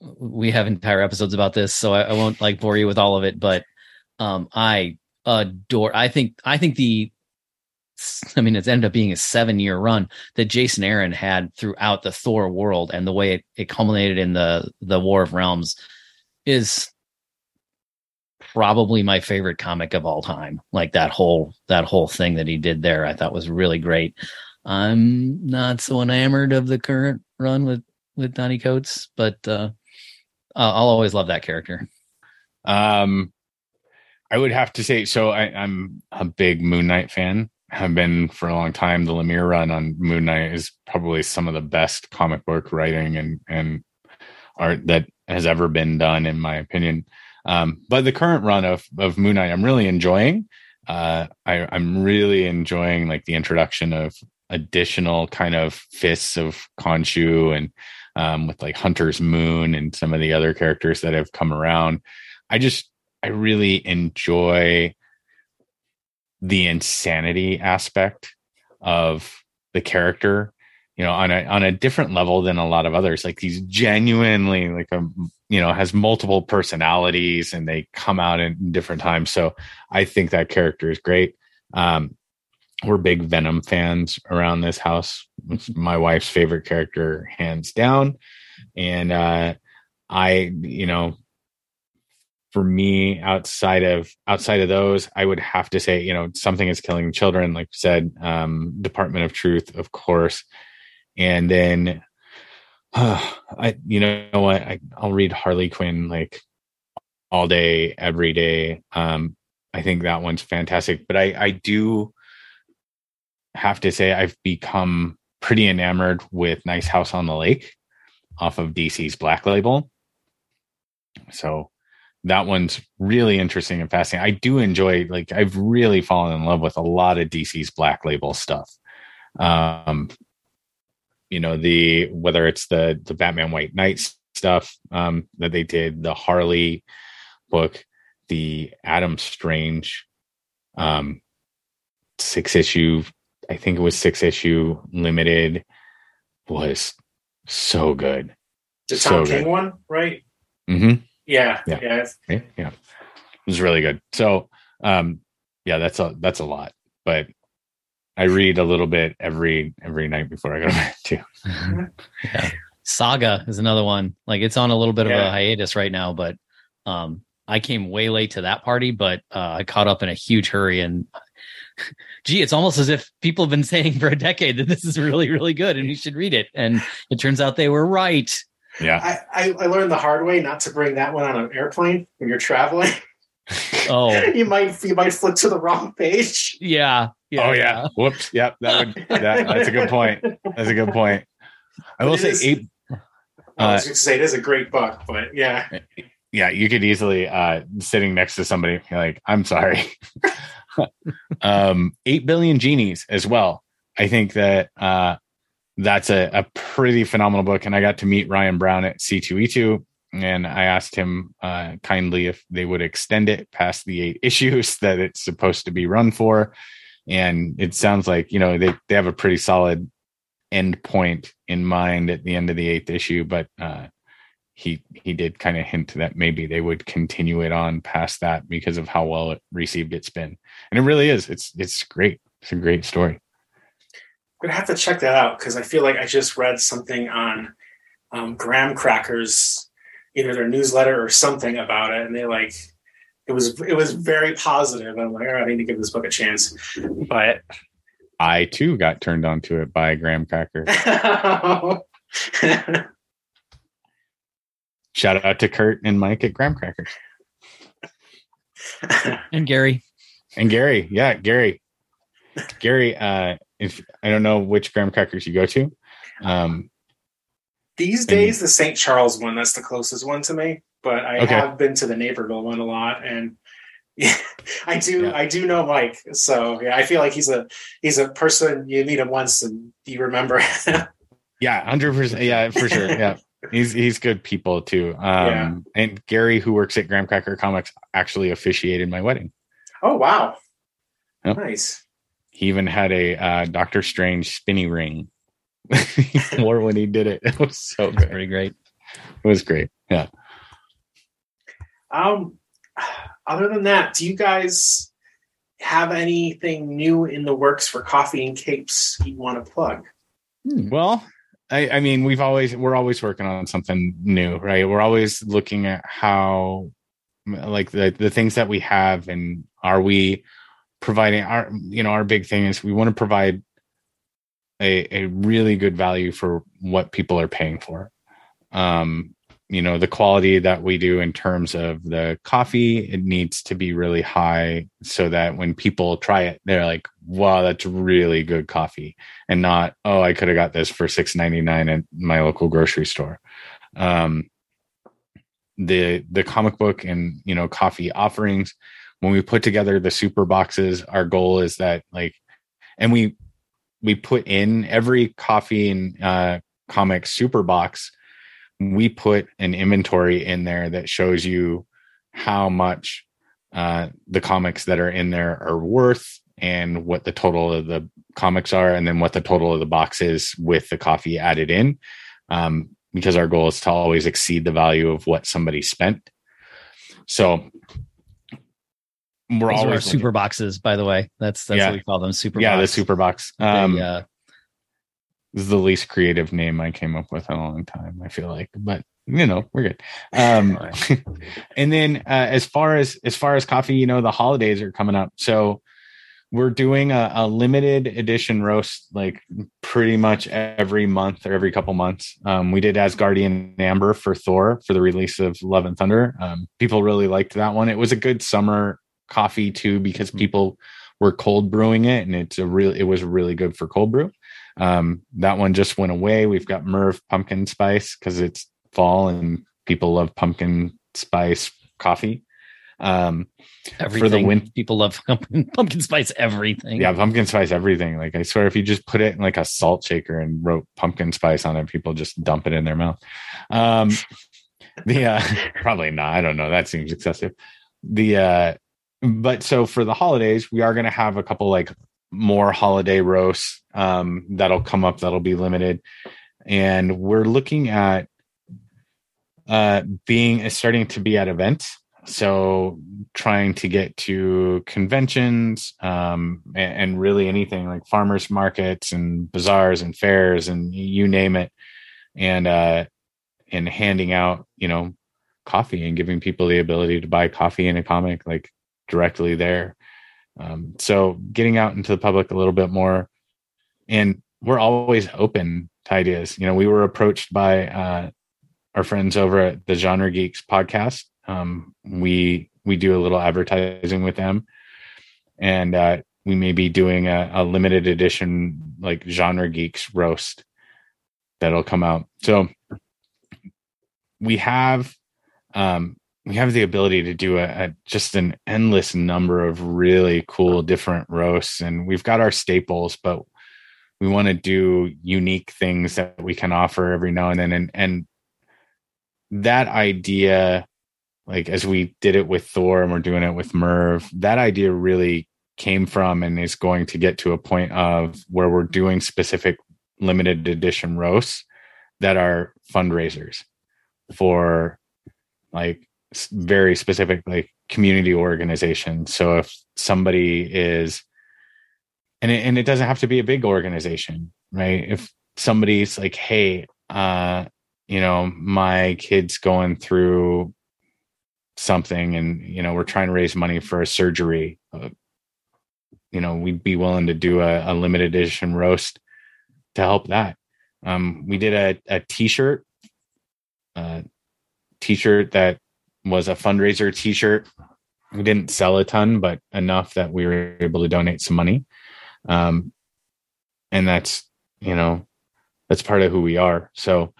we have entire episodes about this, so I, I won't like bore you with all of it. But um, I adore. I think I think the. I mean, it's ended up being a seven-year run that Jason Aaron had throughout the Thor world, and the way it, it culminated in the the War of Realms is probably my favorite comic of all time. Like that whole that whole thing that he did there, I thought was really great. I'm not so enamored of the current run with with Donny Cates, but uh, I'll I'll always love that character. Um, I would have to say, so I, I'm a big Moon Knight fan. Have been for a long time. The Lemire run on Moon Knight is probably some of the best comic book writing and and art that has ever been done, in my opinion. Um, but the current run of of Moon Knight, I'm really enjoying. Uh, I, I'm really enjoying like the introduction of additional kind of fists of Khonshu and um, with like Hunter's Moon and some of the other characters that have come around. I just I really enjoy the insanity aspect of the character, you know, on a on a different level than a lot of others. Like he's genuinely like a you know has multiple personalities and they come out in different times. So I think that character is great. Um, we're big Venom fans around this house. It's my wife's favorite character, hands down. And uh, I, you know, for me, outside of outside of those, I would have to say, you know, something is killing children, like you said, um, Department of Truth, of course, and then, uh, I, you know, what, I, I'll read Harley Quinn like all day, every day. Um, I think that one's fantastic. But I, I do have to say I've become pretty enamored with Nice House on the Lake off of DC's Black Label. So that one's really interesting and fascinating. I do enjoy like I've really fallen in love with a lot of DC's Black Label stuff. Um, you know the whether it's the the Batman White Knight stuff um, that they did, the Harley book, the Adam Strange um, six issue, I think it was six issue limited, was so good. The So Tom King good. one, right? Mm-hmm. Yeah, Yeah. yeah. Yeah, yeah, it was really good. So, um, yeah, that's a that's a lot, but I read a little bit every every night before I go to bed too. yeah. Saga is another one. Like it's on a little bit of a hiatus right now, but um I came way late to that party, but uh, I caught up in a huge hurry and gee, it's almost as if people have been saying for a decade that this is really, really good and you should read it. And it turns out they were right. Yeah, I, I, I learned the hard way not to bring that one on an airplane when you're traveling. Oh, you might you might flip to the wrong page. yeah. yeah oh yeah. Whoops. Yep. That would that, that's a good point. That's a good point. I will It say is- eight. I Uh, was going to say it is a great book, but yeah, yeah, you could easily uh sitting next to somebody you're like, I'm sorry. um, eight billion genies as well. I think that uh that's a, a pretty phenomenal book. And I got to meet Ryan Browne at C2E2 and I asked him uh kindly if they would extend it past the eight issues that it's supposed to be run for. And it sounds like, you know, they, they have a pretty solid end point in mind at the end of the eighth issue, but uh he he did kind of hint that maybe they would continue it on past that because of how well it received it's been and it really is it's it's great it's a great story gonna have to check that out because I feel like I just read something on um, Graham Crackers, either their newsletter or something about it, and they like it was it was very positive. I'm like, all right, I need to give this book a chance. But i too got turned on to it by graham cracker shout out to kurt and mike at graham cracker And Gary. and gary yeah gary gary uh if i don't know which graham crackers you go to um these days, the St. Charles one that's the closest one to me. But I Okay. have been to the Naperville one a lot, and yeah, I do Yeah. I do know Mike. So yeah, I feel like he's a he's a person you meet him once and you remember. Yeah, hundred percent. Yeah, for sure. Yeah, he's he's good people too. Um, Yeah. and Gary, who works at Graham Cracker Comics, actually officiated my wedding. oh wow, Yep. nice. He even had a uh, Doctor Strange spinny ring. he wore when he did it. It was so That's good. pretty great. It was great. Yeah. Um, other than that, do you guys have anything new in the works for Coffee and Capes you want to plug? Well, I, I mean, we've always we're always working on something new, right? We're always looking at how, like the the things that we have, and are we providing our you know our big thing is we want to provide a a really good value for what people are paying for. Um, you know, the quality that we do in terms of the coffee, it needs to be really high so that when people try it, they're like, wow, that's really good coffee and not oh i could have got this for 6.99 at my local grocery store um the the comic book and you know coffee offerings when we put together the super boxes our goal is that like and we we put in every coffee and uh comic super box we put an inventory in there that shows you how much uh the comics that are in there are worth and what the total of the comics are and then what the total of the box is with the coffee added in um, because our goal is to always exceed the value of what somebody spent. So we're Those are always super boxes, by the way. That's that's Yeah. what we call them. Super yeah the super box They, um uh, this is the least creative name i came up with in a long time i feel like but you know we're good um and then uh, as far as as far as coffee you know the holidays are coming up so we're doing a, a, limited edition roast like pretty much every month or every couple months. Um, we did Asgardian Amber for Thor for the release of Love and Thunder. Um, people really liked that one. It was a good summer coffee too because mm-hmm. people were cold brewing it, and it's a real. It was really good for cold brew. Um, that one just went away. We've got Merv pumpkin spice because it's fall and people love pumpkin spice coffee. Um, everything. For the win- people love pumpkin, pumpkin spice everything. Yeah, pumpkin spice everything. Like I swear, if you just put it in like a salt shaker and wrote pumpkin spice on it, people just dump it in their mouth. Um, the uh, probably not. I don't know. That seems excessive. The uh, but so for the holidays, we are going to have a couple like more holiday roasts um, that'll come up. That'll be limited, and we're looking at uh, being starting to be at events so trying to get to conventions um, and, and, really anything like farmers markets and bazaars and fairs and you name it and uh and handing out you know coffee and giving people the ability to buy coffee in a comic like directly there. Um, so getting out into the public a little bit more and we're always open to ideas. You know we were approached by uh, our friends over at the genre geeks podcast. Um, we we do a little advertising with them, and uh, we may be doing a, a limited edition like genre geeks roast that'll come out. So we have um, we have the ability to do a, a, just an endless number of really cool different roasts and we've got our staples but we want to do unique things that we can offer every now and then and and that idea like as we did it with Thor and we're doing it with Merv, that idea really came from and is going to get to a point of where we're doing specific limited edition roasts that are fundraisers for like very specific like community organization So if somebody is and it, and it doesn't have to be a big organization, right? If somebody's like, "Hey, uh, you know, my kid's going through something and you know we're trying to raise money for a surgery uh, you know we'd be willing to do a, a, limited edition roast to help that um, we did a, a t-shirt uh, t-shirt that was a fundraiser t-shirt. We didn't sell a ton but enough that we were able to donate some money. Um, and that's you know that's part of who we are. So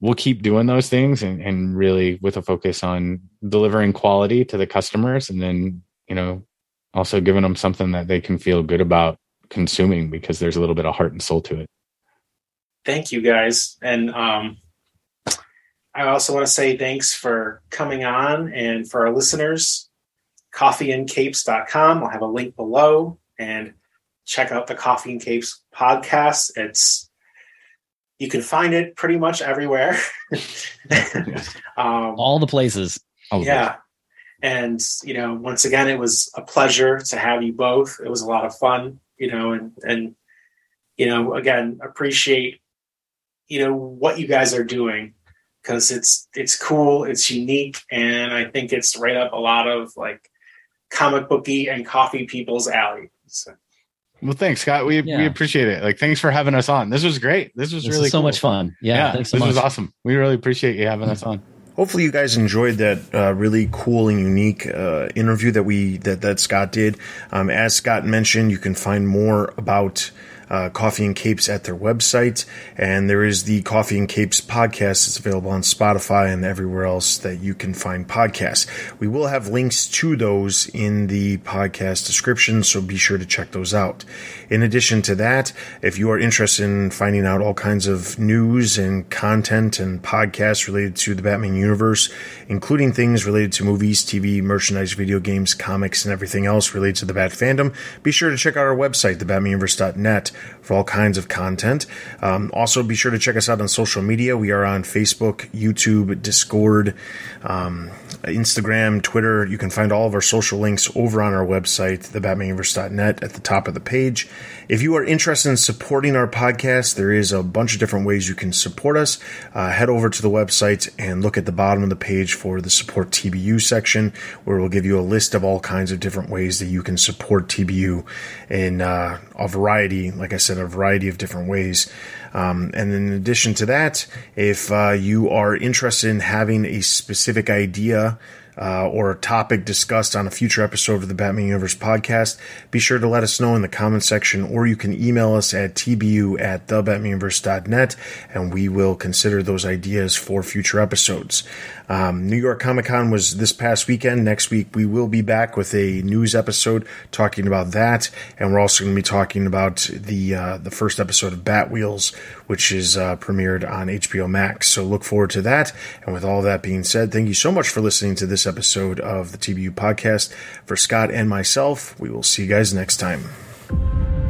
we'll keep doing those things and, and really with a focus on delivering quality to the customers and then you know also giving them something that they can feel good about consuming because there's a little bit of heart and soul to it. Thank you guys. And um i also want to say thanks for coming on and for our listeners coffeencapes.com i'll have a link below and check out the coffee and capes podcast it's you can find it pretty much everywhere. um, All the places. All the yeah. Places. And, you know, once again, it was a pleasure to have you both. It was a lot of fun, you know, and, and, you know, again, appreciate, you know, what you guys are doing because it's, it's cool. It's unique. And I think it's right up a lot of like comic booky and coffee people's alley. So. Well, thanks, Scott. We yeah. we appreciate it. Like, thanks for having us on. This was great. This was this really so cool. much fun. Yeah, yeah this was awesome. We really appreciate you having us on. Hopefully, you guys enjoyed that uh, really cool and unique uh, interview that we that that Scott did. Um, as Scott mentioned, you can find more about uh, Coffee and Capes at their website. And there is the Coffee and Capes podcast. It's available on Spotify and everywhere else that you can find podcasts. We will have links to those in the podcast description, so be sure to check those out. In addition to that, if you are interested in finding out all kinds of news and content and podcasts related to the Batman universe, including things related to movies, TV, merchandise, video games, comics, and everything else related to the Bat fandom, be sure to check out our website, thebatmanuniverse.net. for all kinds of content. Um, also, be sure to check us out on social media. We are on Facebook, YouTube, Discord, um, Instagram, Twitter. You can find all of our social links over on our website, thebatmanuniverse.net, at the top of the page. If you are interested in supporting our podcast, there is a bunch of different ways you can support us. Uh, head over to the website and look at the bottom of the page for the support TBU section, where we'll give you a list of all kinds of different ways that you can support TBU in uh, a variety, like I said, a variety of different ways. Um, and in addition to that, if uh, you are interested in having a specific idea uh, or a topic discussed on a future episode of the Batman Universe podcast, be sure to let us know in the comment section, or you can email us at tbu at thebatmanuniverse.net, and we will consider those ideas for future episodes. Um, New York Comic Con was this past weekend. Next week, we will be back with a news episode talking about that, and we're also going to be talking about the uh, the first episode of Batwheels, which is uh, premiered on HBO Max. So look forward to that. And with all that being said, thank you so much for listening to episode of the TBU podcast. For Scott and myself, we will see you guys next time.